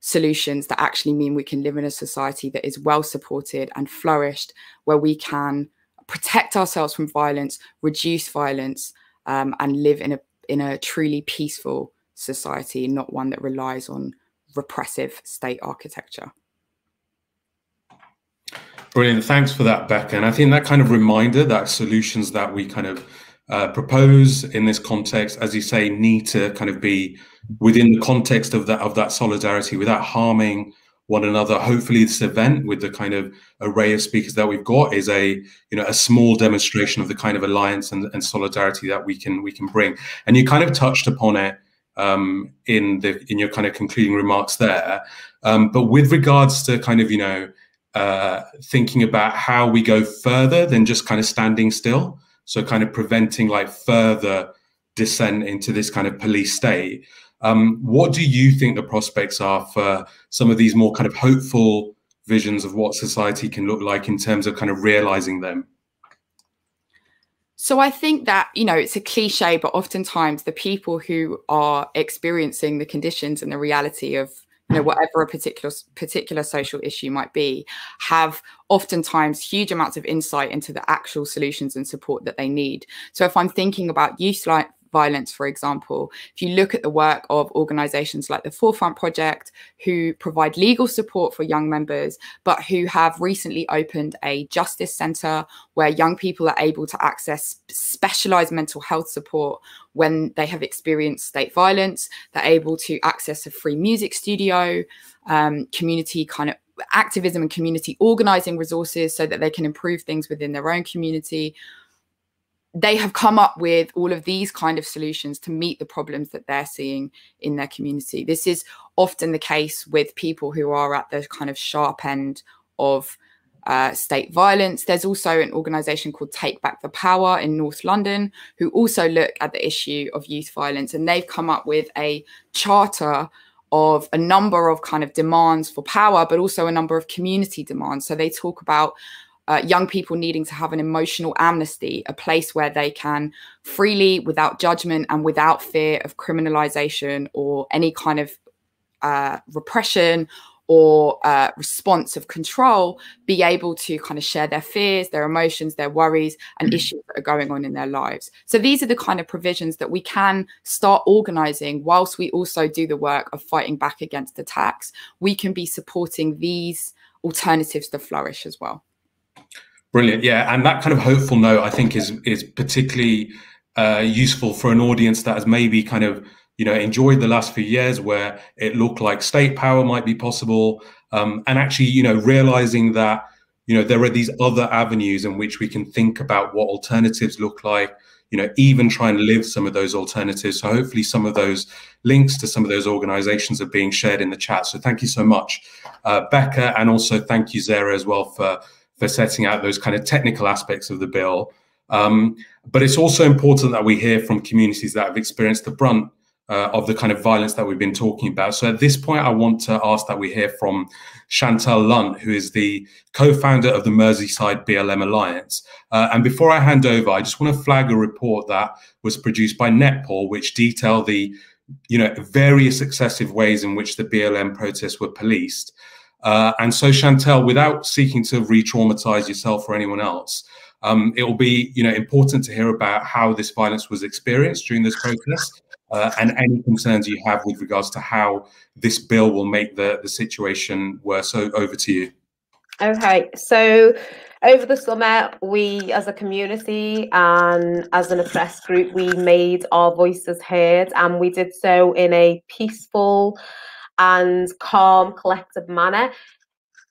solutions that actually mean we can live in a society that is well supported and flourished, where we can protect ourselves from violence, reduce violence, um, and live in a in a truly peaceful society, not one that relies on repressive state architecture. Brilliant. Thanks for that, Becka. And I think that kind of reminder that solutions that we kind of uh, propose in this context, as you say, need to kind of be within the context of that of that solidarity without harming one another. Hopefully, this event with the kind of array of speakers that we've got is a you know a small demonstration of the kind of alliance and, and solidarity that we can we can bring. And you kind of touched upon it um, in the in your kind of concluding remarks there. Um, but with regards to kind of you know uh, thinking about how we go further than just kind of standing still, so kind of preventing like further descent into this kind of police state. Um, what do you think the prospects are for some of these more kind of hopeful visions of what society can look like in terms of kind of realizing them? So I think that, you know, it's a cliche, but oftentimes the people who are experiencing the conditions and the reality of, you know, whatever a particular particular social issue might be, have oftentimes huge amounts of insight into the actual solutions and support that they need. So if I'm thinking about youth violence, for example, if you look at the work of organizations like the 4Front Project, who provide legal support for young members, but who have recently opened a justice center where young people are able to access specialized mental health support when they have experienced state violence, they're able to access a free music studio, um, community kind of activism and community organizing resources so that they can improve things within their own community they have come up with all of these kind of solutions to meet the problems that they're seeing in their community. This is often the case with people who are at the kind of sharp end of uh, state violence. There's also an organization called Take Back the Power in North London who also look at the issue of youth violence and they've come up with a charter of a number of kind of demands for power, but also a number of community demands. So they talk about uh, young people needing to have an emotional amnesty, a place where they can freely, without judgment and without fear of criminalization or any kind of uh, repression or uh, response of control, be able to kind of share their fears, their emotions, their worries, and mm-hmm. issues that are going on in their lives. So these are the kind of provisions that we can start organizing whilst we also do the work of fighting back against attacks. We can be supporting these alternatives to flourish as well. Brilliant, yeah, and that kind of hopeful note I think is is particularly uh, useful for an audience that has maybe kind of you know enjoyed the last few years where it looked like state power might be possible, um, and actually you know realizing that you know there are these other avenues in which we can think about what alternatives look like you know even try and live some of those alternatives. So hopefully some of those links to some of those organizations are being shared in the chat. So thank you so much uh, Becka and also thank you Zehrah as well for for setting out those kind of technical aspects of the bill. Um, but it's also important that we hear from communities that have experienced the brunt uh, of the kind of violence that we've been talking about. So at this point, I want to ask that we hear from Chantelle Lunt, who is the co-founder of the Merseyside BLM Alliance. Uh, and before I hand over, I just want to flag a report that was produced by Netpol, which detail the you know various excessive ways in which the BLM protests were policed. Uh, and so, Chantelle, without seeking to re-traumatize yourself or anyone else, um, it will be, you know, important to hear about how this violence was experienced during this protest, uh, and any concerns you have with regards to how this bill will make the the situation worse. So, over to you. Okay, so over the summer, we as a community and as an oppressed group, we made our voices heard, and we did so in a peaceful and calm, collective manner.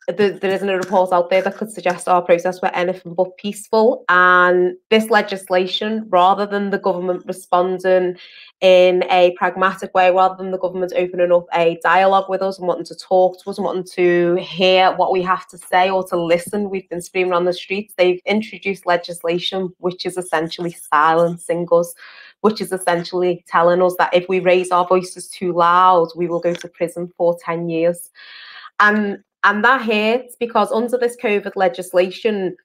There, there isn't a report out there that could suggest our process were anything but peaceful. And this legislation, rather than the government responding in a pragmatic way, rather than the government opening up a dialogue with us and wanting to talk to us and wanting to hear what we have to say or to listen, we've been screaming on the streets. They've introduced legislation which is essentially silencing us which is essentially telling us that if we raise our voices too loud, we will go to prison for 10 years. And and that hurts because under this COVID legislation,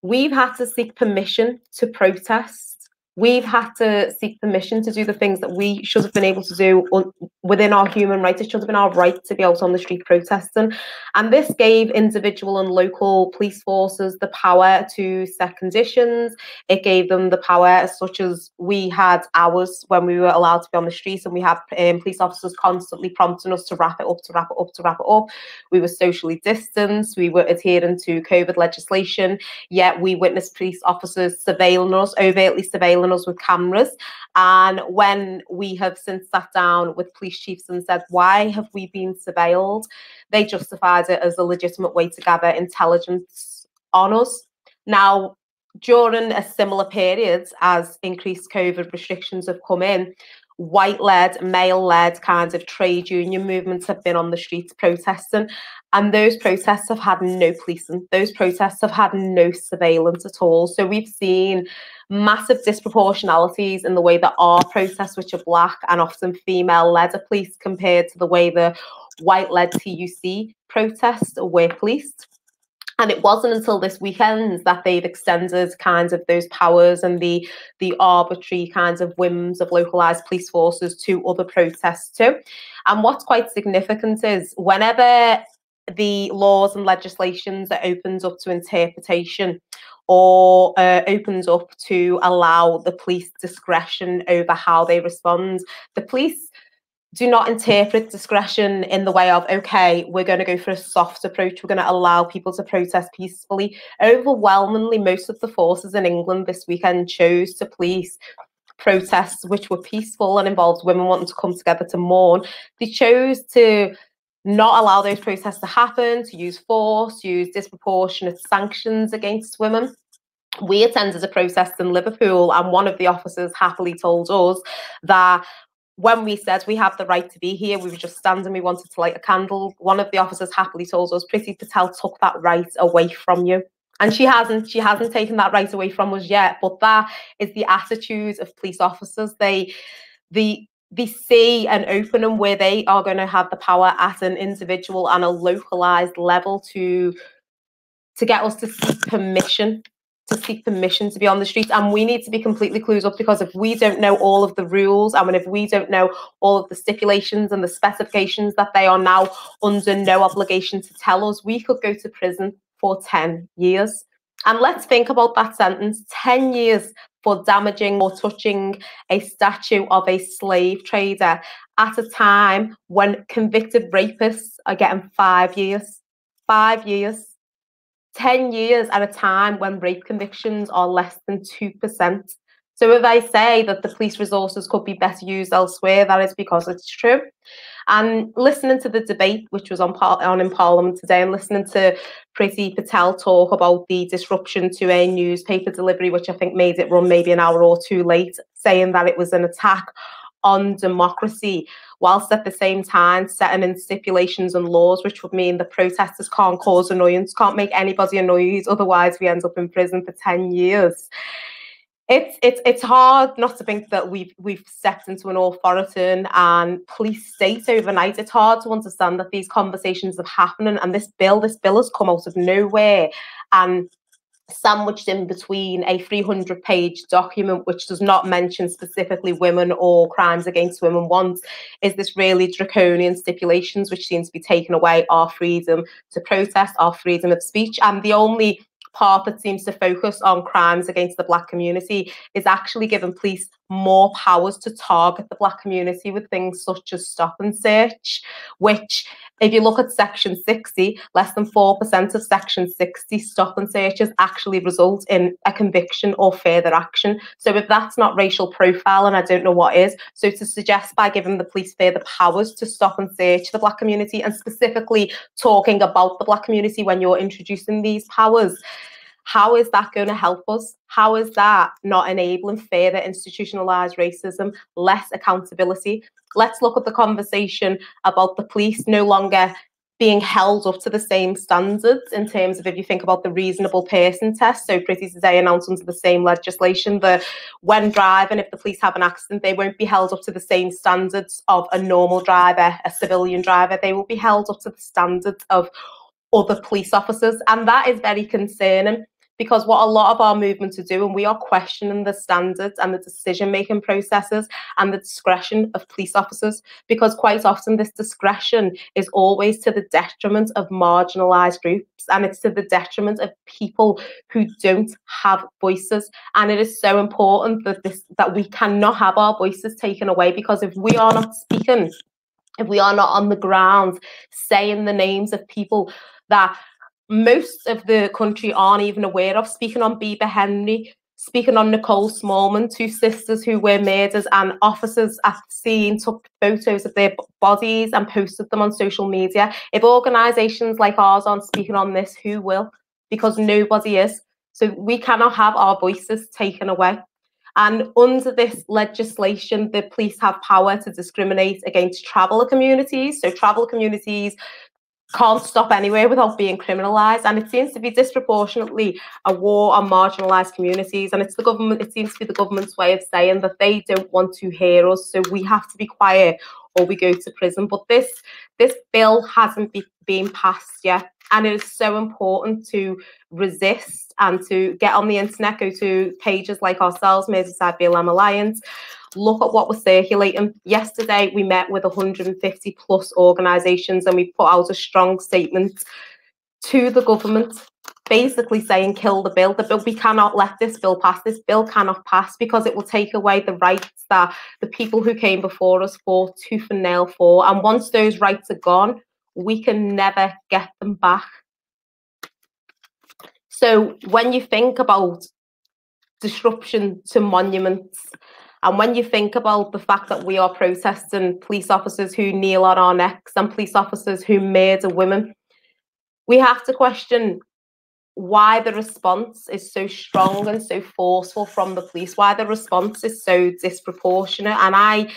we've had to seek permission to protest we've had to seek permission to do the things that we should have been able to do within our human rights. It should have been our right to be out on the street protesting. And this gave individual and local police forces the power to set conditions. It gave them the power, such as we had hours when we were allowed to be on the streets, and we had um, police officers constantly prompting us to wrap it up, to wrap it up, to wrap it up. We were socially distanced. We were adhering to COVID legislation. Yet we witnessed police officers surveilling us, overtly surveilling with cameras. And when we have since sat down with police chiefs and said, why have we been surveilled? They justified it as a legitimate way to gather intelligence on us. Now, during a similar period as increased COVID restrictions have come in, white led, male led kinds of trade union movements have been on the streets protesting. And those protests have had no policing, those protests have had no surveillance at all. So we've seen massive disproportionalities in the way that our protests, which are black and often female led, are policed compared to the way the white led TUC protests were policed. And it wasn't until this weekend that they've extended kinds of those powers and the the arbitrary kinds of whims of localized police forces to other protests too. And what's quite significant is whenever the laws and legislations that opens up to interpretation or uh, opens up to allow the police discretion over how they respond, the police do not interpret discretion in the way of, okay, we're going to go for a soft approach. We're going to allow people to protest peacefully. Overwhelmingly, most of the forces in England this weekend chose to police protests which were peaceful and involved women wanting to come together to mourn. They chose to not allow those protests to happen, to use force, use disproportionate sanctions against women we attended a protest in Liverpool, and one of the officers happily told us that when we said we have the right to be here, we were just standing, we wanted to light a candle. One of the officers happily told us, Priti Patel took that right away from you. And she hasn't, she hasn't taken that right away from us yet. But that is the attitude of police officers. They the they see an opening where they are going to have the power at an individual and a localized level to to get us to seek permission to seek permission to be on the streets and we need to be completely clued up because if we don't know all of the rules and if we don't know all of the stipulations and the specifications that they are now under no obligation to tell us we could go to prison for 10 years. And let's think about that sentence 10 years for damaging or touching a statue of a slave trader at a time when convicted rapists are getting five years five years 10 years at a time when rape convictions are less than 2%. So if I say that the police resources could be better used elsewhere, that is because it's true. And listening to the debate, which was on, on in Parliament today, and listening to Priti Patel talk about the disruption to a newspaper delivery, which I think made it run maybe an hour or two late, saying that it was an attack on democracy, whilst at the same time setting in stipulations and laws, which would mean the protesters can't cause annoyance, can't make anybody annoyed, otherwise we end up in prison for 10 years. It's it's it's hard not to think that we've we've stepped into an authoritarian and police state overnight. It's hard to understand that these conversations have happened and this bill, this bill has come out of nowhere. And sandwiched in between a 300 page document which does not mention specifically women or crimes against women once is this really draconian stipulations which seems to be taking away our freedom to protest our freedom of speech. And the only part that seems to focus on crimes against the black community is actually giving police more powers to target the black community with things such as stop and search, which if you look at section 60, less than 4% of section 60 stop and searches actually result in a conviction or further action. So if that's not racial profiling, I don't know what is. So to suggest by giving the police further powers to stop and search the black community and specifically talking about the black community when you're introducing these powers, how is that going to help us? How is that not enabling further institutionalized racism, less accountability? Let's look at the conversation about the police no longer being held up to the same standards in terms of if you think about the reasonable person test. So Priti today announced under the same legislation that when driving, if the police have an accident, they won't be held up to the same standards of a normal driver, a civilian driver. They will be held up to the standards of other police officers. And that is very concerning because what a lot of our movements are doing, we are questioning the standards and the decision making processes and the discretion of police officers because quite often this discretion is always to the detriment of marginalized groups and it's to the detriment of people who don't have voices. And it is so important that this that we cannot have our voices taken away because if we are not speaking if we are not on the ground saying the names of people that most of the country aren't even aware of. Speaking on Bibaa Henry, speaking on Nicole Smallman, two sisters who were murdered, and officers at the scene took photos of their bodies and posted them on social media. If organisations like ours aren't speaking on this, who will? Because nobody is. So we cannot have our voices taken away. And under this legislation, the police have power to discriminate against traveller communities. So traveller communities can't stop anywhere without being criminalised. And it seems to be disproportionately a war on marginalised communities. And it's the government, it seems to be the government's way of saying that they don't want to hear us. So we have to be quiet or we go to prison. But this this bill hasn't be, been passed yet. And it is so important to resist and to get on the internet, go to pages like ourselves, Merseyside BLM Alliance, look at what we're circulating. Yesterday, we met with 150 plus organisations and we put out a strong statement to the government basically saying kill the bill. The bill we cannot let this bill pass. This bill cannot pass because it will take away the rights that the people who came before us fought tooth and nail for. And once those rights are gone we can never get them back so when you think about disruption to monuments and when you think about the fact that we are protesting police officers who kneel on our necks and police officers who murder women, we have to question why the response is so strong and so forceful from the police, why the response is so disproportionate. And I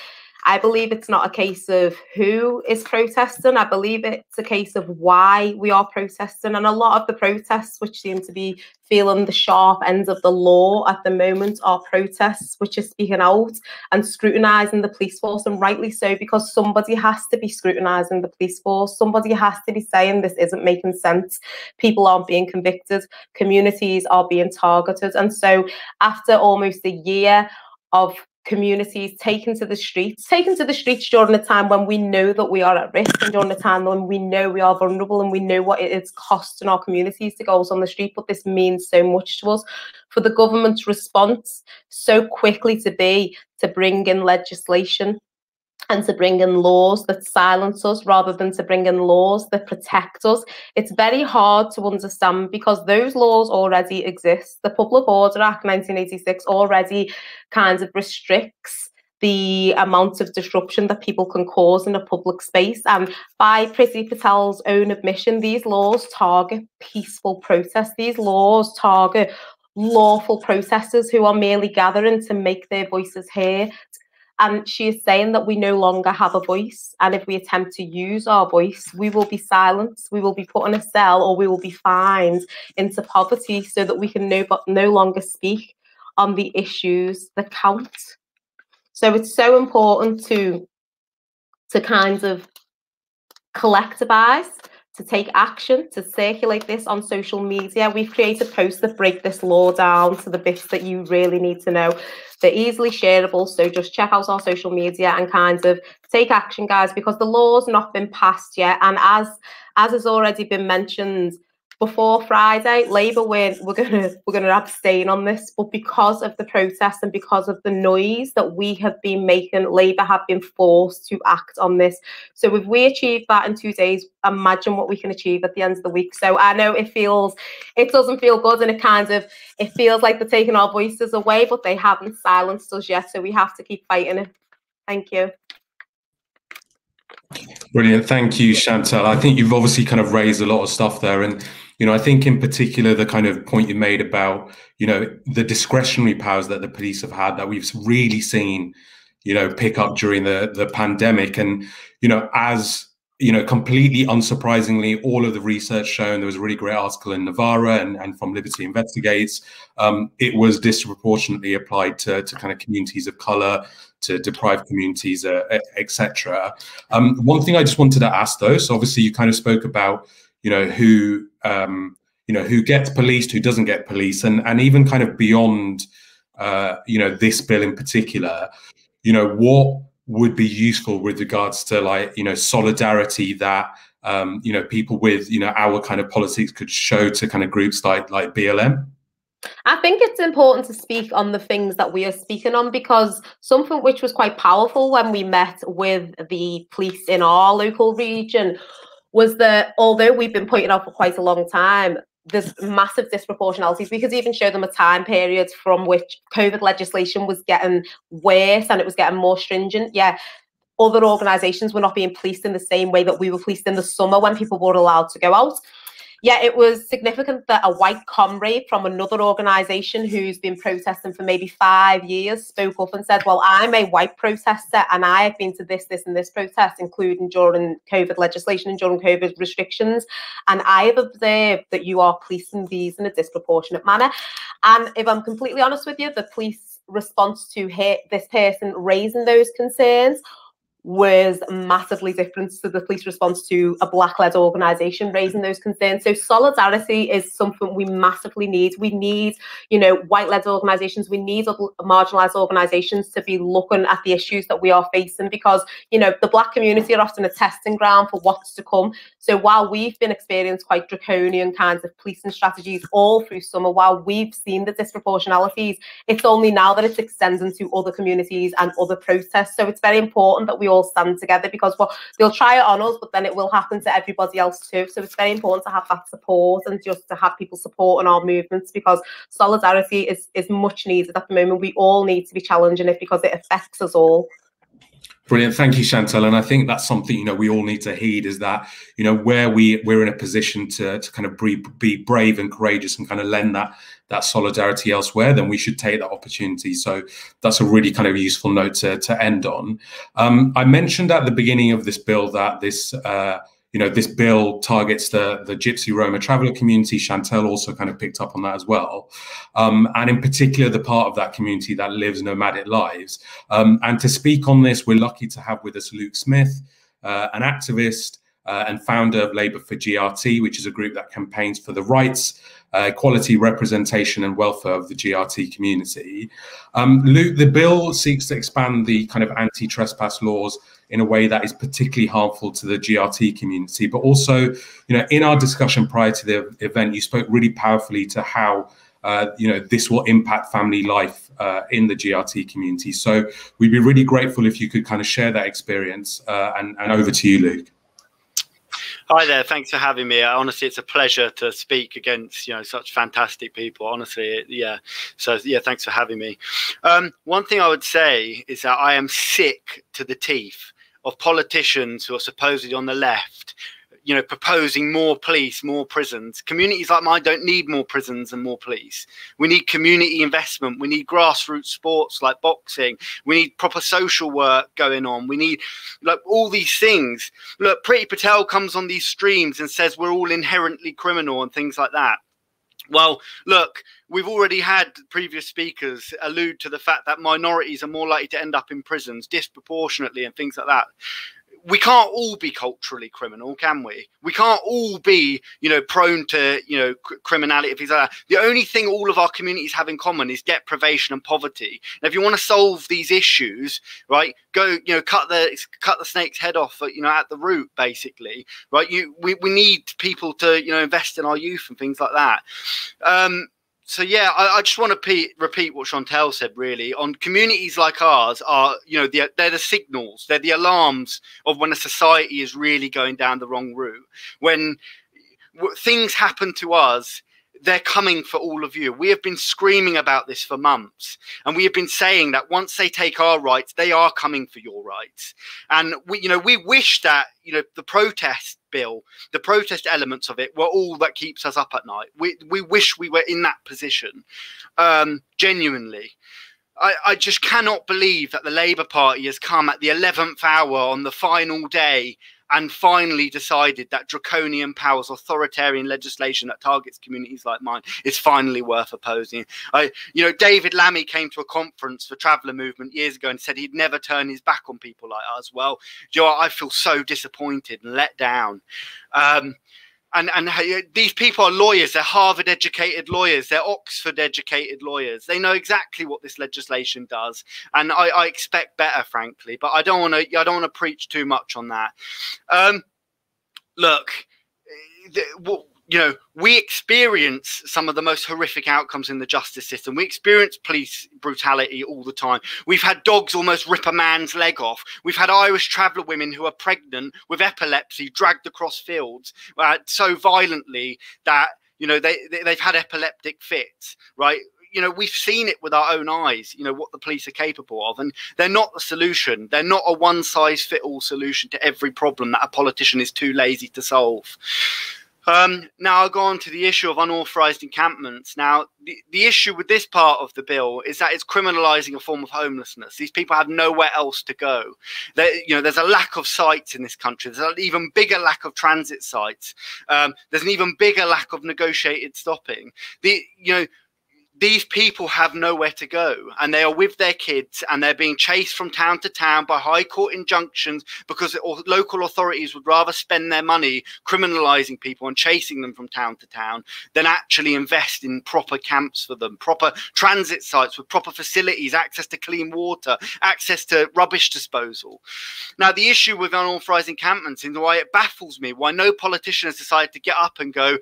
I believe it's not a case of who is protesting. I believe it's a case of why we are protesting. And a lot of the protests, which seem to be feeling the sharp ends of the law at the moment, are protests which are speaking out and scrutinising the police force, and rightly so, because somebody has to be scrutinising the police force. Somebody has to be saying this isn't making sense. People aren't being convicted. Communities are being targeted. And so, after almost a year of communities taken to the streets, taken to the streets during a time when we know that we are at risk and during a time when we know we are vulnerable and we know what it is costing our communities to go on the street. But this means so much to us. For the government's response so quickly to be to bring in legislation and to bring in laws that silence us rather than to bring in laws that protect us. It's very hard to understand because those laws already exist. The Public Order Act 1986 already kind of restricts the amount of disruption that people can cause in a public space. And by Priti Patel's own admission, these laws target peaceful protests. These laws target lawful protesters who are merely gathering to make their voices heard, and she is saying that we no longer have a voice. And if we attempt to use our voice, we will be silenced, we will be put in a cell, or we will be fined into poverty so that we can no, no longer speak on the issues that count. So it's so important to to kind of collectivize to take action, to circulate this on social media. We've created posts that break this law down to the bits that you really need to know. They're easily shareable, so just check out our social media and kind of take action, guys, because the law's not been passed yet. And as as has already been mentioned, before Friday, Labour we're, we're gonna we're gonna abstain on this, but because of the protest and because of the noise that we have been making, Labour have been forced to act on this. So if we achieve that in two days, imagine what we can achieve at the end of the week. So I know it feels it doesn't feel good and it kind of it feels like they're taking our voices away, but they haven't silenced us yet. So we have to keep fighting it. Thank you. Brilliant. Thank you, Chantelle. I think you've obviously kind of raised a lot of stuff there. And, you know, I think in particular, the kind of point you made about, you know, the discretionary powers that the police have had that we've really seen, you know, pick up during the, the pandemic. And, you know, as you know, completely unsurprisingly, all of the research shown, there was a really great article in Novara and, and from Liberty Investigates. Um, it was disproportionately applied to, to kind of communities of color, to deprived communities, uh, etc. Um, one thing I just wanted to ask though, so obviously you kind of spoke about, you know, who, um, you know, who gets policed, who doesn't get policed, and and even kind of beyond, uh, you know, this bill in particular, you know, what would be useful with regards to like you know solidarity that um, you know people with you know our kind of politics could show to kind of groups like like BLM? I think it's important to speak on the things that we are speaking on because something which was quite powerful when we met with the police in our local region was that although we've been pointing out for quite a long time, there's massive disproportionalities. We could even show them a time period from which COVID legislation was getting worse and it was getting more stringent. Yeah, other organisations were not being policed in the same way that we were policed in the summer when people were allowed to go out. Yeah, it was significant that a white comrade from another organisation who's been protesting for maybe five years spoke up and said, Well, I'm a white protester and I have been to this, this, and this protest, including during COVID legislation and during COVID restrictions. And I have observed that you are policing these in a disproportionate manner. And if I'm completely honest with you, the police response to hit this person raising those concerns was massively different to the police response to a black-led organisation raising those concerns. So solidarity is something we massively need. We need, you know, white-led organisations. We need marginalised organisations to be looking at the issues that we are facing because, you know, the black community are often a testing ground for what's to come. So while we've been experiencing quite draconian kinds of policing strategies all through summer, while we've seen the disproportionalities, it's only now that it's extending to other communities and other protests. So it's very important that we all stand together because well, they'll try it on us, but then it will happen to everybody else too. So it's very important to have that support and just to have people supporting our movements because solidarity is is much needed at the moment. We all need to be challenging it because it affects us all. Brilliant, thank you, Chantelle. And I think that's something you know we all need to heed is that you know where we we're in a position to to kind of be, be brave and courageous and kind of lend that that solidarity elsewhere, then we should take that opportunity. So that's a really kind of useful note to to end on. Um, I mentioned at the beginning of this bill that this. Uh, you know, this bill targets the the Gypsy Roma traveller community. Chantelle also kind of picked up on that as well, um, and in particular the part of that community that lives nomadic lives. Um, and to speak on this, we're lucky to have with us Luke Smith, uh, an activist uh, and founder of Labour for GRT, which is a group that campaigns for the rights, uh, equality, representation, and welfare of the GRT community. Um, Luke, the bill seeks to expand the kind of anti-trespass laws in a way that is particularly harmful to the GRT community. But also, you know, in our discussion prior to the event, you spoke really powerfully to how uh, you know this will impact family life uh, in the GRT community. So we'd be really grateful if you could kind of share that experience. Uh, and, and over to you, Luke. Hi there. Thanks for having me. Honestly, it's a pleasure to speak against you know such fantastic people. Honestly, yeah. So yeah, thanks for having me. Um, one thing I would say is that I am sick to the teeth of politicians who are supposedly on the left you know, proposing more police, more prisons. Communities like mine don't need more prisons and more police. We need community investment. We need grassroots sports like boxing. We need proper social work going on. We need like all these things. Look, Priti Patel comes on these streams and says we're all inherently criminal and things like that. Well, look, we've already had previous speakers allude to the fact that minorities are more likely to end up in prisons disproportionately and things like that we can't all be culturally criminal, can we? We can't all be, you know, prone to, you know, cr- criminality. If like the only thing all of our communities have in common is deprivation and poverty. And if you want to solve these issues, right, go, you know, cut the cut the snake's head off, you know, at the root, basically, right? You, we, we need people to, you know, invest in our youth and things like that. Um, so yeah, I, I just want to repeat, repeat what Chantelle said. Really, on communities like ours, are you know the, they're the signals, they're the alarms of when a society is really going down the wrong route. When things happen to us they're coming for all of you. We have been screaming about this for months, and we have been saying that once they take our rights, they are coming for your rights. And we, you know, we wish that you know the protest bill, the protest elements of it, were all that keeps us up at night. We we wish we were in that position, um, genuinely. I, I just cannot believe that the Labour Party has come at the 11th hour on the final day and finally decided that draconian powers, authoritarian legislation that targets communities like mine is finally worth opposing. I, you know, David Lammy came to a conference for Traveller Movement years ago and said he'd never turn his back on people like us. Well, you know, I feel so disappointed and let down. Um, and and these people are lawyers they're harvard educated lawyers they're oxford educated lawyers. They know exactly what this legislation does and i, I expect better frankly but i don't want to i don't want to preach too much on that. Um, look the, what, you know, we experience some of the most horrific outcomes in the justice system. We experience police brutality all the time. We've had dogs almost rip a man's leg off. We've had Irish traveller women who are pregnant with epilepsy dragged across fields uh, so violently that you know they, they they've had epileptic fits. Right? you know we've seen it with our own eyes you know what the police are capable of and they're not the solution they're not a one size fit all solution to every problem that a politician is too lazy to solve Um, now I'll go on to the issue of unauthorized encampments. Now, the, the issue with this part of the bill is that it's criminalizing a form of homelessness. These people have nowhere else to go. There, you know, there's a lack of sites in this country. There's an even bigger lack of transit sites. Um, there's an even bigger lack of negotiated stopping. The, you know, these people have nowhere to go and they are with their kids and they're being chased from town to town by high court injunctions because local authorities would rather spend their money criminalizing people and chasing them from town to town than actually invest in proper camps for them proper transit sites with proper facilities access to clean water access to rubbish disposal. Now the issue with unauthorized encampments and why it baffles me why no politician has decided to get up and go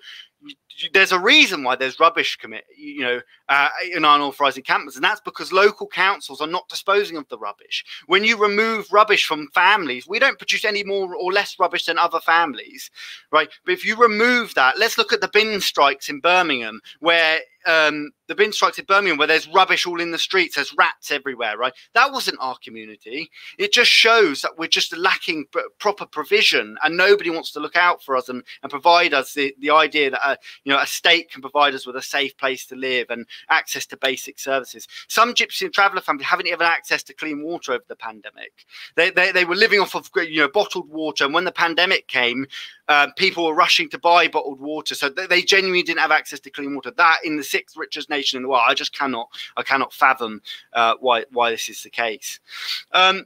there's a reason why there's rubbish commit, you know, uh, in unauthorized encampments, and that's because local councils are not disposing of the rubbish. When you remove rubbish from families, we don't produce any more or less rubbish than other families, right? But if you remove that, let's look at the bin strikes in Birmingham, where um, the bin strikes in Birmingham where there's rubbish all in the streets, there's rats everywhere, right? That wasn't our community. It just shows that we're just lacking proper provision, and nobody wants to look out for us and, and provide us the, the idea that a, you know a state can provide us with a safe place to live and access to basic services. Some gypsy and traveller families haven't even access to clean water over the pandemic. They, they, they were living off of you know bottled water, and when the pandemic came, uh, people were rushing to buy bottled water, so they, they genuinely didn't have access to clean water. That in the sixth richest nation in the world. I just cannot, I cannot fathom uh, why why this is the case. Um,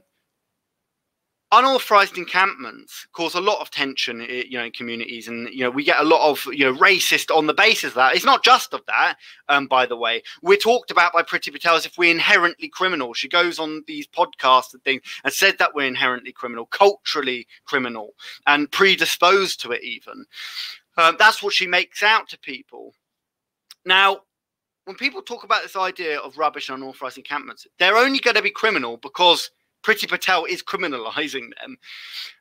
unauthorized encampments cause a lot of tension you know in communities and you know we get a lot of you know racist on the basis of that. It's not just of that um by the way. We're talked about by Priti Patel as if we're inherently criminal. She goes on these podcasts and things and said that we're inherently criminal culturally criminal and predisposed to it even. Um, that's what she makes out to people. Now when people talk about this idea of rubbish and unauthorized encampments, they're only going to be criminal because Priti Patel is criminalizing them.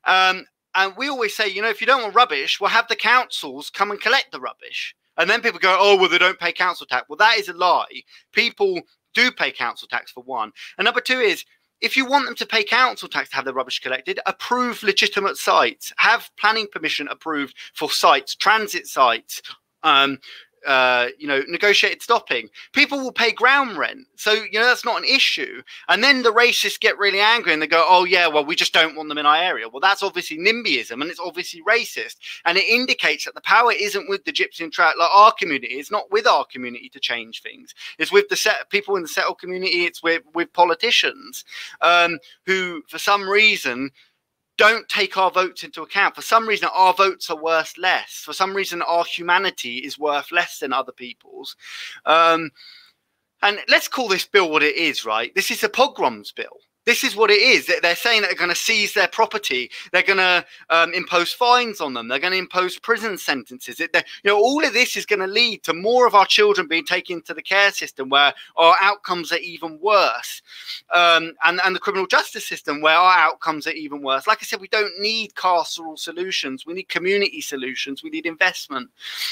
Um, and we always say, you know, if you don't want rubbish, we'll have the councils come and collect the rubbish. And then people go, oh, well, they don't pay council tax. Well, that is a lie. People do pay council tax for one. And number two is, if you want them to pay council tax to have the rubbish collected, approve legitimate sites, have planning permission approved for sites, transit sites, um, uh, you know, negotiated stopping, people will pay ground rent. So, you know, that's not an issue. And then the racists get really angry and they go, oh, yeah, well, we just don't want them in our area. Well, that's obviously NIMBYism and it's obviously racist. And it indicates that the power isn't with the Gypsy and Trout, like our community. It's not with our community to change things. It's with the set people in the settled community. It's with, with politicians um, who, for some reason, don't take our votes into account. For some reason, our votes are worth less. For some reason, our humanity is worth less than other people's. Um, and let's call this bill what it is, right? This is a pogroms bill. This is what it is. They're saying that they're going to seize their property. They're going to um, impose fines on them. They're going to impose prison sentences. It, you know, all of this is going to lead to more of our children being taken into the care system, where our outcomes are even worse, um, and and the criminal justice system, where our outcomes are even worse. Like I said, we don't need carceral solutions. We need community solutions. We need investment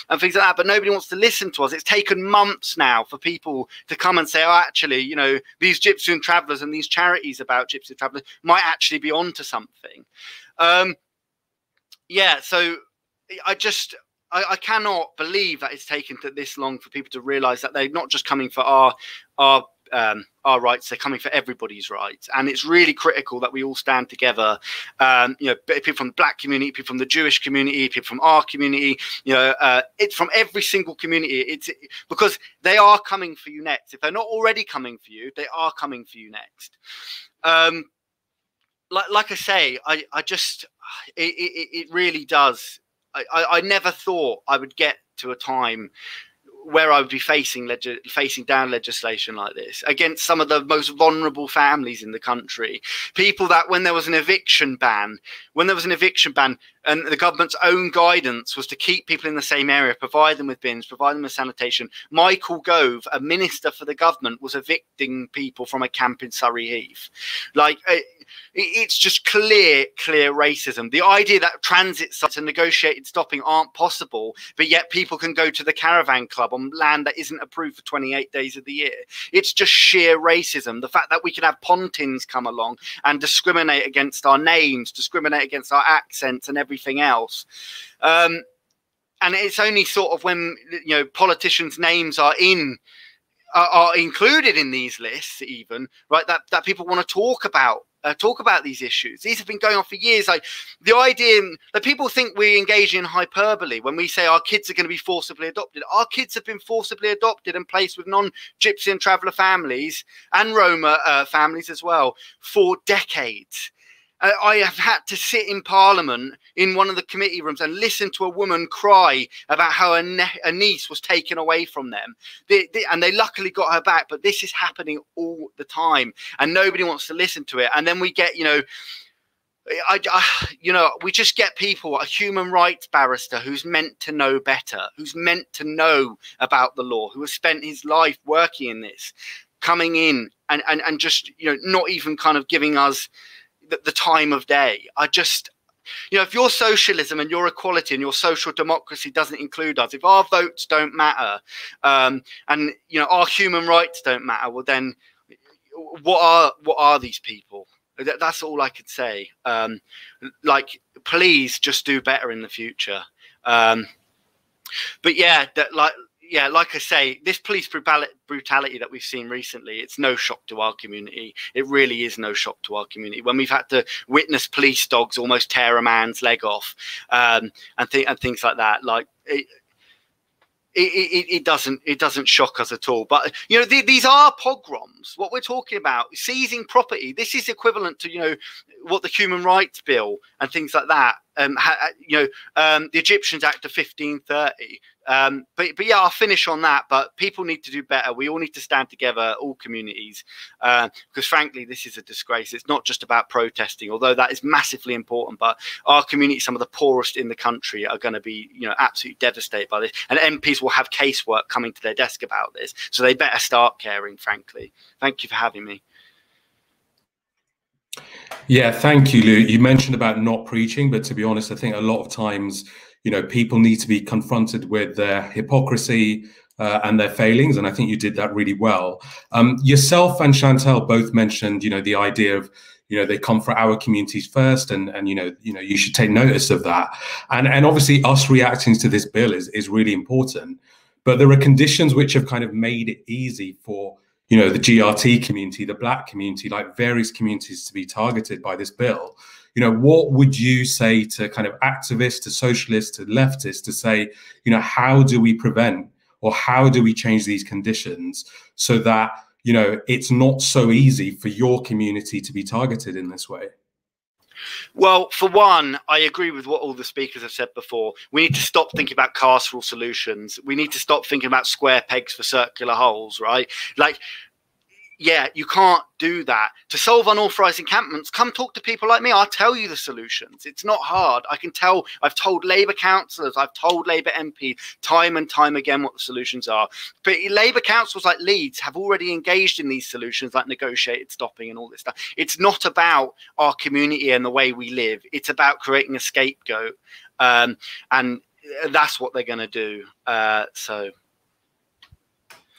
and things like that. But nobody wants to listen to us. It's taken months now for people to come and say, "Oh, actually, you know, these gypsy travellers and these charities." About Gypsy Travelers might actually be onto something. Um, yeah, so I just I, I, cannot believe that it's taken this long for people to realize that they're not just coming for our our um, our rights; they're coming for everybody's rights, and it's really critical that we all stand together. Um, you know, people from the Black community, people from the Jewish community, people from our community. You know, uh, it's from every single community. It's because they are coming for you next. If they're not already coming for you, they are coming for you next. Um, like, like I say, I, I just, [sighs] it, it, it really does. I, I, I never thought I would get to a time where I would be facing leg- facing down legislation like this against some of the most vulnerable families in the country. People that when there was an eviction ban, when there was an eviction ban, and the government's own guidance was to keep people in the same area, provide them with bins, provide them with sanitation. Michael Gove, a minister for the government, was evicting people from a camp in Surrey Heath. Like it's just clear, clear racism. The idea that transit sites and negotiated stopping aren't possible, but yet people can go to the caravan club on land that isn't approved for 28 days of the year. It's just sheer racism. The fact that we can have pontins come along and discriminate against our names, discriminate against our accents and everything else. Um, and it's only sort of when you know politicians' names are in are, are included in these lists, even right, that that people want to talk about uh, talk about these issues. These have been going on for years. Like the idea that people think we engage in hyperbole when we say our kids are going to be forcibly adopted. Our kids have been forcibly adopted and placed with non-Gypsy and traveller families and Roma uh, families as well for decades. Uh, I have had to sit in Parliament in one of the committee rooms and listen to a woman cry about how a, ne- a niece was taken away from them. They, they, and they luckily got her back, but this is happening all the time, and nobody wants to listen to it. And then we get, you know, I, I, you know, we just get people, a human rights barrister who's meant to know better, who's meant to know about the law, who has spent his life working in this, coming in and, and, and just, you know, not even kind of giving us the, the time of day. I just, you know, if your socialism and your equality and your social democracy doesn't include us, if our votes don't matter, um, and you know our human rights don't matter, well then, what are what are these people? That, that's all I could say. Um, like, please just do better in the future. Um, but yeah, that like yeah, like I say, this police brutality that we've seen recently, it's no shock to our community. It really is no shock to our community. When we've had to witness police dogs almost tear a man's leg off, um, and, th- and things like that, like it, it, it, it, doesn't it doesn't shock us at all. But you know, the, these are pogroms. What we're talking about, seizing property. This is equivalent to you know what the Human Rights Bill and things like that. Um, ha, you know, um, the Egyptians Act of 1530. Um, but but yeah, I'll finish on that. But people need to do better. We all need to stand together, all communities, uh, because frankly, this is a disgrace. It's not just about protesting, although that is massively important. But our community, some of the poorest in the country, are going to be you know absolutely devastated by this, and MPs will have casework coming to their desk about this. So they better start caring. Frankly, thank you for having me. Yeah, thank you, Lou. You mentioned about not preaching, but to be honest, I think a lot of times you know people need to be confronted with their hypocrisy uh, and their failings and i think you did that really well. Um, yourself and Chantelle both mentioned you know the idea of you know they come for our communities first and and you know you know you should take notice of that. And and obviously us reacting to this bill is is really important. But there are conditions which have kind of made it easy for you know the grt community the black community like various communities to be targeted by this bill you know, what would you say to kind of activists, to socialists, to leftists to say, you know, how do we prevent or how do we change these conditions so that, you know, it's not so easy for your community to be targeted in this way? Well, for one, I agree with what all the speakers have said before. We need to stop thinking about carceral solutions. We need to stop thinking about square pegs for circular holes, right? Like yeah, you can't do that. To solve unauthorized encampments, come talk to people like me. I'll tell you the solutions. It's not hard. I can tell, I've told Labour councillors, I've told Labour MP time and time again what the solutions are. But Labour councils like Leeds have already engaged in these solutions, like negotiated stopping and all this stuff. It's not about our community and the way we live, it's about creating a scapegoat. Um, and that's what they're going to do. Uh, so.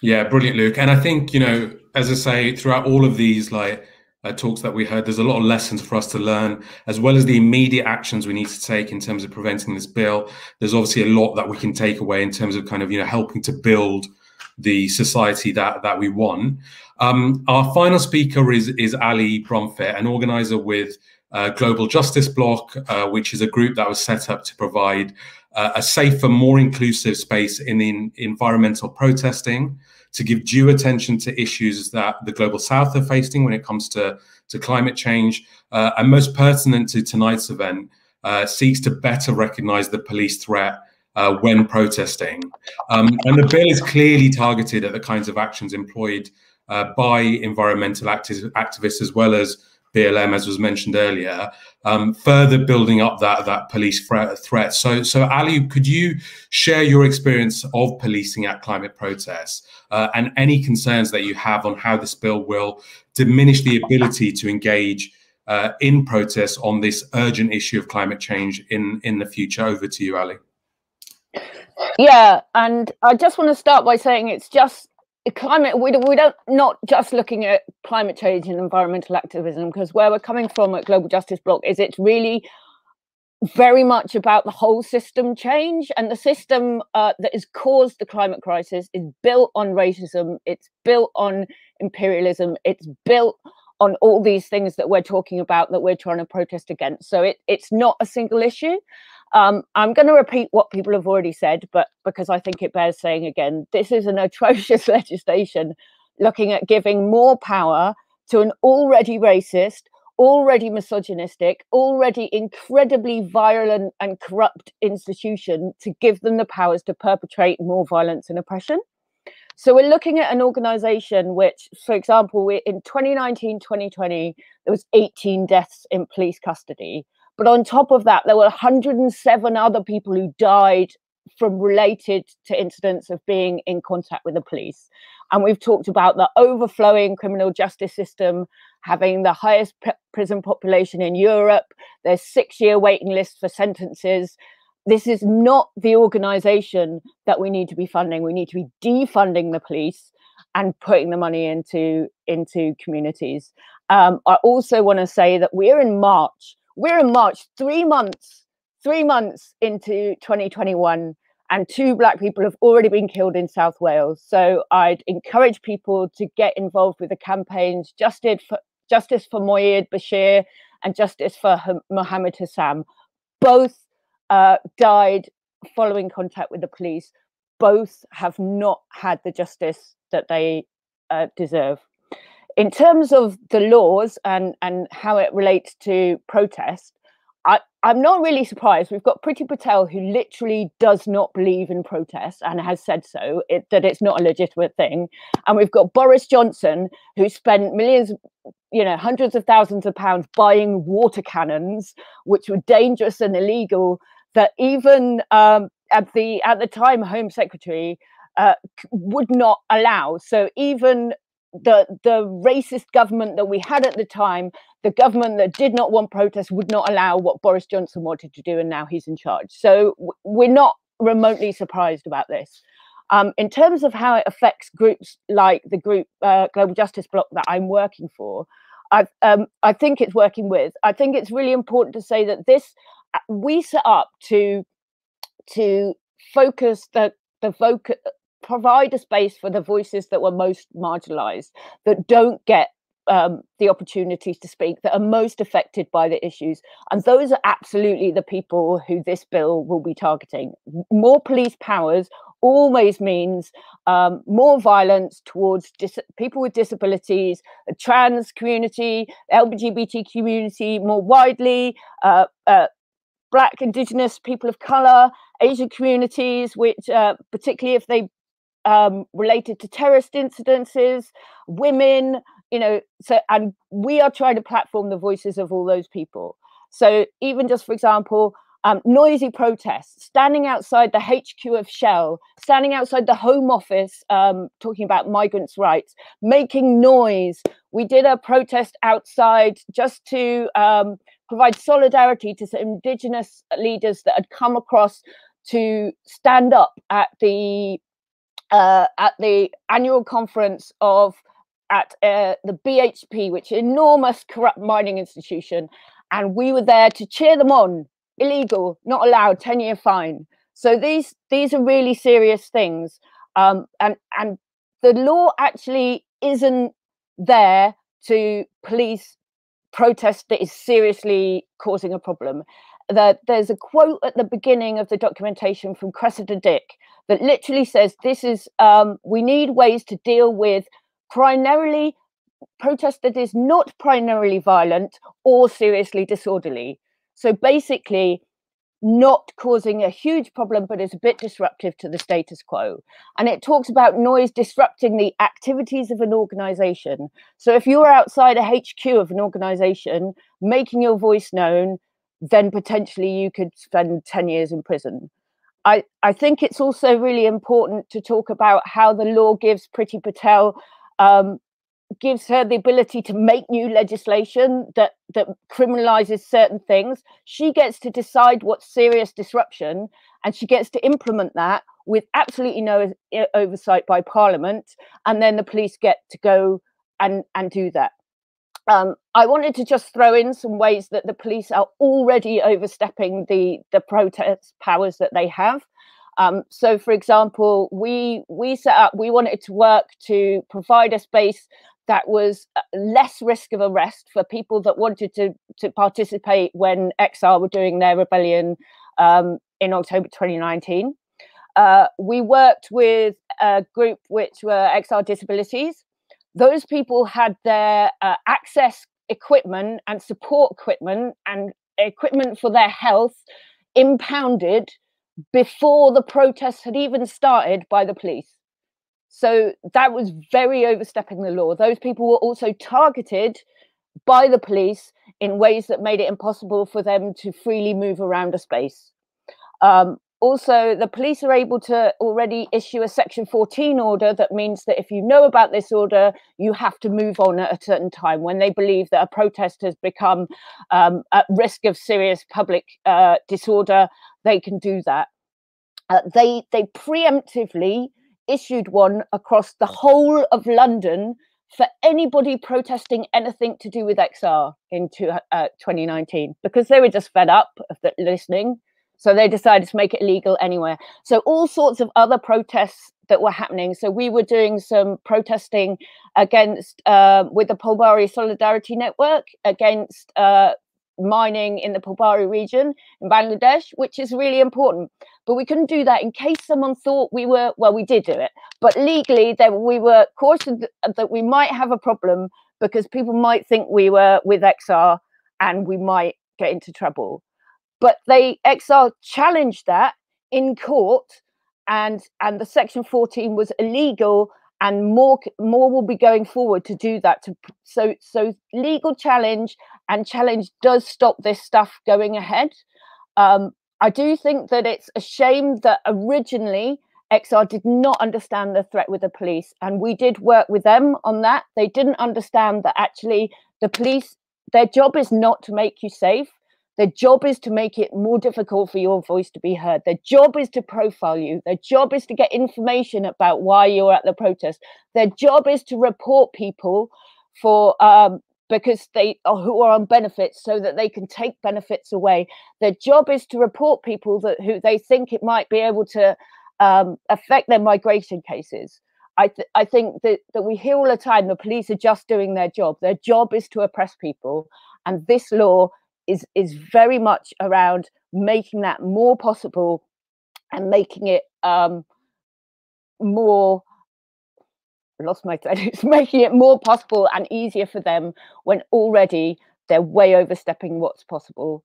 Yeah, brilliant, Luke. And I think, you know, as I say, throughout all of these like uh, talks that we heard, there's a lot of lessons for us to learn, as well as the immediate actions we need to take in terms of preventing this bill. There's obviously a lot that we can take away in terms of kind of, you know, helping to build the society that that we want. Um, our final speaker is is Ali Brumfitt, an organizer with uh, Global Justice Bloc, uh, which is a group that was set up to provide uh, a safer, more inclusive space in, in environmental protesting to give due attention to issues that the global south are facing when it comes to, to climate change. Uh, and most pertinent to tonight's event, uh, seeks to better recognize the police threat uh, when protesting. Um, and the bill is clearly targeted at the kinds of actions employed uh, by environmental acti activists as well as BLM, as was mentioned earlier, um, further building up that that police threat. So, so Ali, could you share your experience of policing at climate protests uh, and any concerns that you have on how this bill will diminish the ability to engage uh, in protests on this urgent issue of climate change in in the future? Over to you, Ali. Yeah, and I just want to start by saying it's just climate we, we don't not just looking at climate change and environmental activism because where we're coming from at global justice bloc is it's really very much about the whole system change and the system uh, that has caused the climate crisis is built on racism it's built on imperialism it's built on all these things that we're talking about that we're trying to protest against. So it, it's not a single issue um, i'm going to repeat what people have already said but because i think it bears saying again this is an [laughs] atrocious legislation looking at giving more power to an already racist already misogynistic, already incredibly violent and corrupt institution to give them the powers to perpetrate more violence and oppression. So we're looking at an organization which, for example, in 2019, 2020, there was 18 deaths in police custody. But on top of that, there were 107 other people who died from related to incidents of being in contact with the police. And we've talked about the overflowing criminal justice system having the highest prison population in Europe. There's six year waiting lists for sentences. This is not the organization that we need to be funding. We need to be defunding the police and putting the money into into communities. Um, I also want to say that we're in March. We're in March, three months, three months into 2021 and two black people have already been killed in South Wales. So I'd encourage people to get involved with the campaigns Justice for, Justice for Moyied Bashir and Justice for Mohamud Hassan. Both uh, died following contact with the police. Both have not had the justice that they uh, deserve. In terms of the laws and, and how it relates to protest, I, I'm not really surprised. We've got Priti Patel, who literally does not believe in protest and has said so, it, that it's not a legitimate thing. And we've got Boris Johnson, who spent millions, you know, hundreds of thousands of pounds buying water cannons, which were dangerous and illegal. That even um, at the at the time, Home Secretary uh, would not allow. So even the the racist government that we had at the time, the government that did not want protests, would not allow what Boris Johnson wanted to do, and now he's in charge. So we're not remotely surprised about this. Um, in terms of how it affects groups like the group uh, Global Justice Bloc that I'm working for, I um, I think it's working with. I think it's really important to say that this uh, we set up to to focus the the voc- provide a space for the voices that were most marginalized, that don't get um, the opportunities to speak, that are most affected by the issues. And those are absolutely the people who this bill will be targeting. More police powers always means um, more violence towards dis- people with disabilities, the trans community, LGBT community more widely, uh, uh, Black, Indigenous, people of color, Asian communities, which, uh, particularly if they um, related to terrorist incidences, women, you know, so and we are trying to platform the voices of all those people. So even just for example, um, noisy protests, standing outside the HQ of Shell, standing outside the Home Office, um, talking about migrants' rights, making noise. We did a protest outside just to um, provide solidarity to some Indigenous leaders that had come across to stand up at the uh, at the annual conference of at uh, the BHP, which enormous corrupt mining institution, and we were there to cheer them on. Illegal, not allowed, ten year fine. So these these are really serious things, um, and and the law actually isn't there to police protest that is seriously causing a problem. There's a quote at the beginning of the documentation from Cressida Dick that literally says this is um, we need ways to deal with primarily protest that is not primarily violent or seriously disorderly. So basically, not causing a huge problem, but is a bit disruptive to the status quo. And it talks about noise disrupting the activities of an organization. So if you're outside a HQ of an organization, making your voice known, then potentially you could spend 10 years in prison. I, I think it's also really important to talk about how the law gives Priti Patel um, gives her the ability to make new legislation that that criminalizes certain things. She gets to decide what's serious disruption, and she gets to implement that with absolutely no oversight by Parliament. And then the police get to go and and do that. Um, I wanted to just throw in some ways that the police are already overstepping the the protest powers that they have. Um, so, for example, we we set up. We wanted to work to provide a space that was uh, less risk of arrest for people that wanted to to participate when XR were doing their rebellion um, in October 2019. Uh, we worked with a group which were XR disabilities those people had their uh, access equipment and support equipment and equipment for their health impounded before the protests had even started by the police. So that was very overstepping the law. Those people were also targeted by the police in ways that made it impossible for them to freely move around a space. Um, also the police are able to already issue a section 14 order that means that if you know about this order you have to move on at a certain time when they believe that a protest has become um, at risk of serious public uh, disorder they can do that. Uh, they they preemptively issued one across the whole of london for anybody protesting anything to do with xr in uh, 2019 because they were just fed up of the, listening so they decided to make it legal anywhere. So all sorts of other protests that were happening. So we were doing some protesting against uh, with the Phulbari Solidarity Network against uh, mining in the Phulbari region in Bangladesh, which is really important. But we couldn't do that in case someone thought we were. Well, we did do it, but legally, that we were cautioned that we might have a problem because people might think we were with XR and we might get into trouble but they XR challenged that in court, and and the Section 14 was illegal, and more more will be going forward to do that. To so so legal challenge and challenge does stop this stuff going ahead. Um, I do think that it's a shame that originally XR did not understand the threat with the police, and we did work with them on that. They didn't understand that actually the police, their job is not to make you safe. Their job is to make it more difficult for your voice to be heard. Their job is to profile you. Their job is to get information about why you're at the protest. Their job is to report people for um, because they are who are on benefits so that they can take benefits away. Their job is to report people that who they think it might be able to um, affect their migration cases. I, th- I think that, that we hear all the time the police are just doing their job. Their job is to oppress people. And this law is is very much around making that more possible and making it um, more lost my thread. [laughs] It's making it more possible and easier for them when already they're way overstepping what's possible.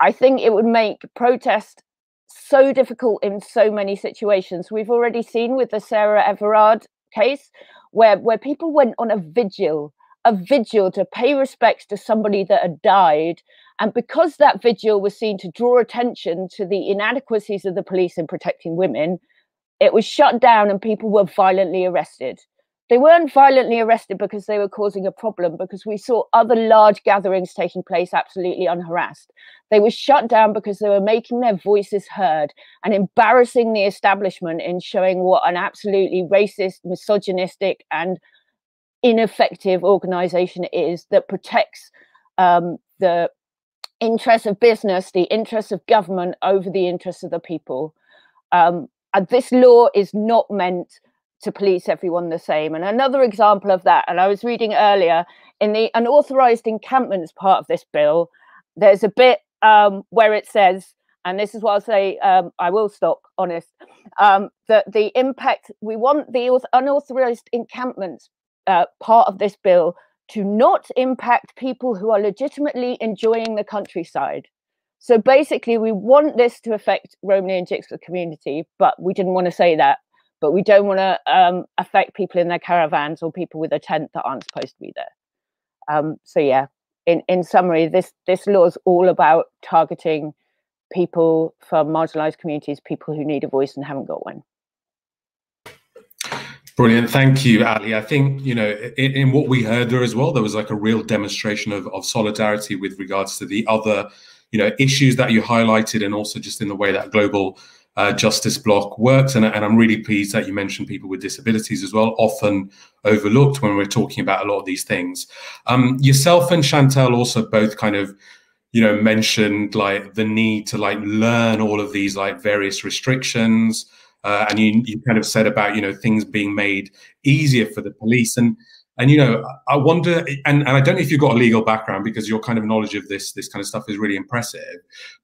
I think it would make protest so difficult in so many situations. We've already seen with the Sarah Everard case where where people went on a vigil, a vigil to pay respects to somebody that had died and because that vigil was seen to draw attention to the inadequacies of the police in protecting women, it was shut down and people were violently arrested. They weren't violently arrested because they were causing a problem, because we saw other large gatherings taking place absolutely unharassed. They were shut down because they were making their voices heard and embarrassing the establishment in showing what an absolutely racist, misogynistic, and ineffective organization it is that protects um, the interests of business, the interests of government over the interests of the people. Um, and this law is not meant to police everyone the same. And another example of that, and I was reading earlier in the unauthorized encampments part of this bill, there's a bit um, where it says, and this is what I'll say, um, I will stop, honest, um, that the impact, we want the unauthorized encampments uh, part of this bill to not impact people who are legitimately enjoying the countryside. So basically, we want this to affect Romany and Jigsaw community, but we didn't want to say that. But we don't want to um, affect people in their caravans or people with a tent that aren't supposed to be there. Um, so yeah, in, in summary, this this law is all about targeting people from marginalized communities, people who need a voice and haven't got one. Brilliant. Thank you, Ali. I think, you know, in, in, what we heard there as well, there was like a real demonstration of, of solidarity with regards to the other, you know, issues that you highlighted and also just in the way that global uh, Justice Bloc works. And, and, I'm really pleased that you mentioned people with disabilities as well, often overlooked when we're talking about a lot of these things. Um, yourself and Chantelle also both kind of, you know, mentioned like the need to like learn all of these like various restrictions. Uh, and you, you kind of said about, you know, things being made easier for the police. And and you know, I wonder, and, and I don't know if you've got a legal background because your kind of knowledge of this this kind of stuff is really impressive.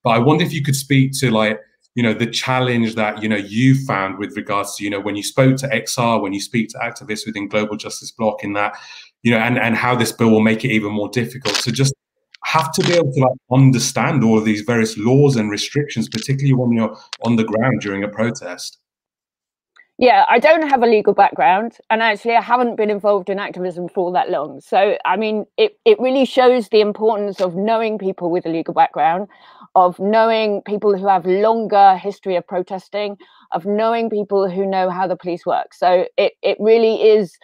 But I wonder if you could speak to like, you know, the challenge that you know you found with regards to you know when you spoke to XR, when you speak to activists within Global Justice Bloc, in that, you know, and and how this bill will make it even more difficult. So just have to be able to like understand all of these various laws and restrictions, particularly when you're on the ground during a protest. Yeah, I don't have a legal background, and actually, I haven't been involved in activism for all that long. So, I mean, it, it really shows the importance of knowing people with a legal background, of knowing people who have longer history of protesting, of knowing people who know how the police work. So, it, it really is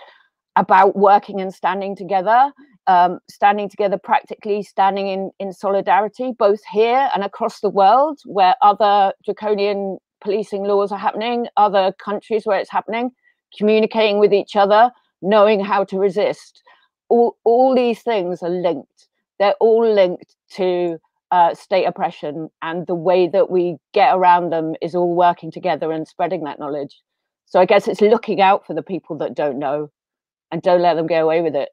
about working and standing together, um, standing together practically, standing in, in solidarity, both here and across the world, where other draconian policing laws are happening, other countries where it's happening, communicating with each other, knowing how to resist. All, all these things are linked. They're all linked to uh, state oppression, and the way that we get around them is all working together and spreading that knowledge. So I guess it's looking out for the people that don't know and don't let them get away with it.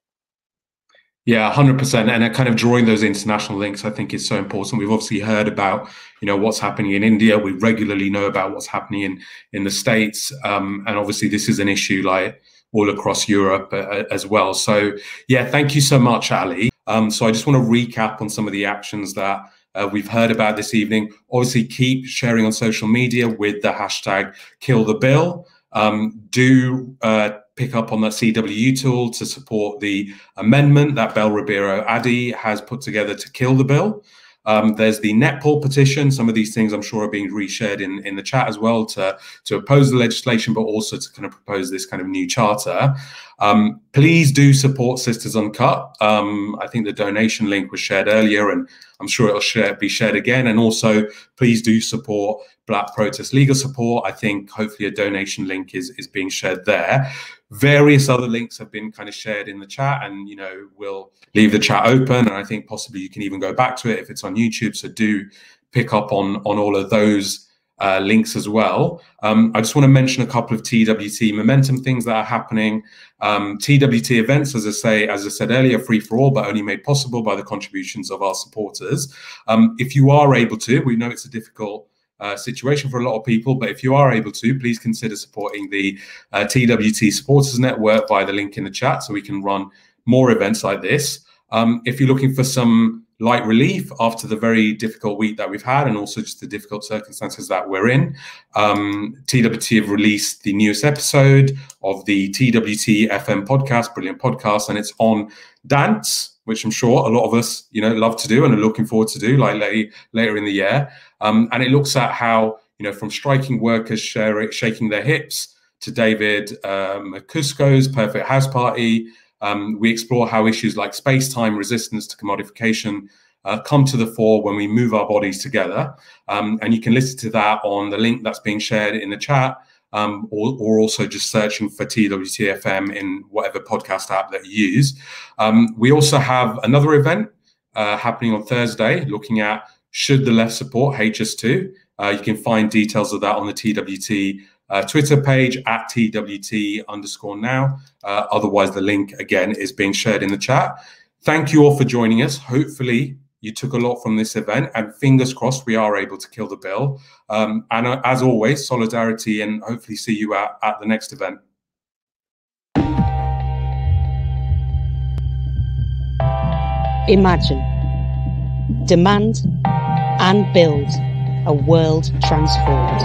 Yeah, hundred percent, and kind of drawing those international links, I think, is so important. We've obviously heard about, you know, what's happening in India. We regularly know about what's happening in in the states, um, and obviously, this is an issue like all across Europe uh, as well. So, yeah, thank you so much, Ali. Um, so, I just want to recap on some of the actions that uh, we've heard about this evening. Obviously, keep sharing on social media with the hashtag Kill the Bill. Um, do uh, pick up on that CWU tool to support the amendment that Bel Ribeiro Addy has put together to kill the bill. Um, there's the Netpol petition. Some of these things I'm sure are being reshared in, in the chat as well to, to oppose the legislation, but also to kind of propose this kind of new charter. Um, please do support Sisters Uncut. Um, I think the donation link was shared earlier, and I'm sure it'll share, be shared again. And also, please do support Black Protest Legal Support. I think hopefully a donation link is, is being shared there. Various other links have been kind of shared in the chat, and you know we'll leave the chat open. And I think possibly you can even go back to it if it's on YouTube. So do pick up on on all of those uh, links as well. Um, I just want to mention a couple of TWT momentum things that are happening. Um, TWT events, as I say, as I said earlier, free for all, but only made possible by the contributions of our supporters. Um, if you are able to, we know it's a difficult uh, situation for a lot of people. But if you are able to, please consider supporting the uh, TWT Supporters Network via the link in the chat so we can run more events like this. Um, if you're looking for some light relief after the very difficult week that we've had and also just the difficult circumstances that we're in, um, TWT have released the newest episode of the TWT FM podcast, brilliant podcast, and it's on dance which I'm sure a lot of us, you know, love to do and are looking forward to do, like later, in the year. Um, and it looks at how, you know, from striking workers shaking their hips to David um, Cusco's Perfect House Party. Um, we explore how issues like space-time resistance to commodification uh, come to the fore when we move our bodies together. Um, and you can listen to that on the link that's being shared in the chat um, or, or, also just searching for TWTFM in whatever podcast app that you use. Um, we also have another event uh, happening on Thursday looking at should the left support HS2. Uh, you can find details of that on the TWT uh, Twitter page at TWT underscore now. Uh, otherwise, the link again is being shared in the chat. Thank you all for joining us. Hopefully, you took a lot from this event, and fingers crossed we are able to kill the bill. Um, and uh, as always, solidarity, and hopefully see you at, at the next event. Imagine, demand, and build a world transformed.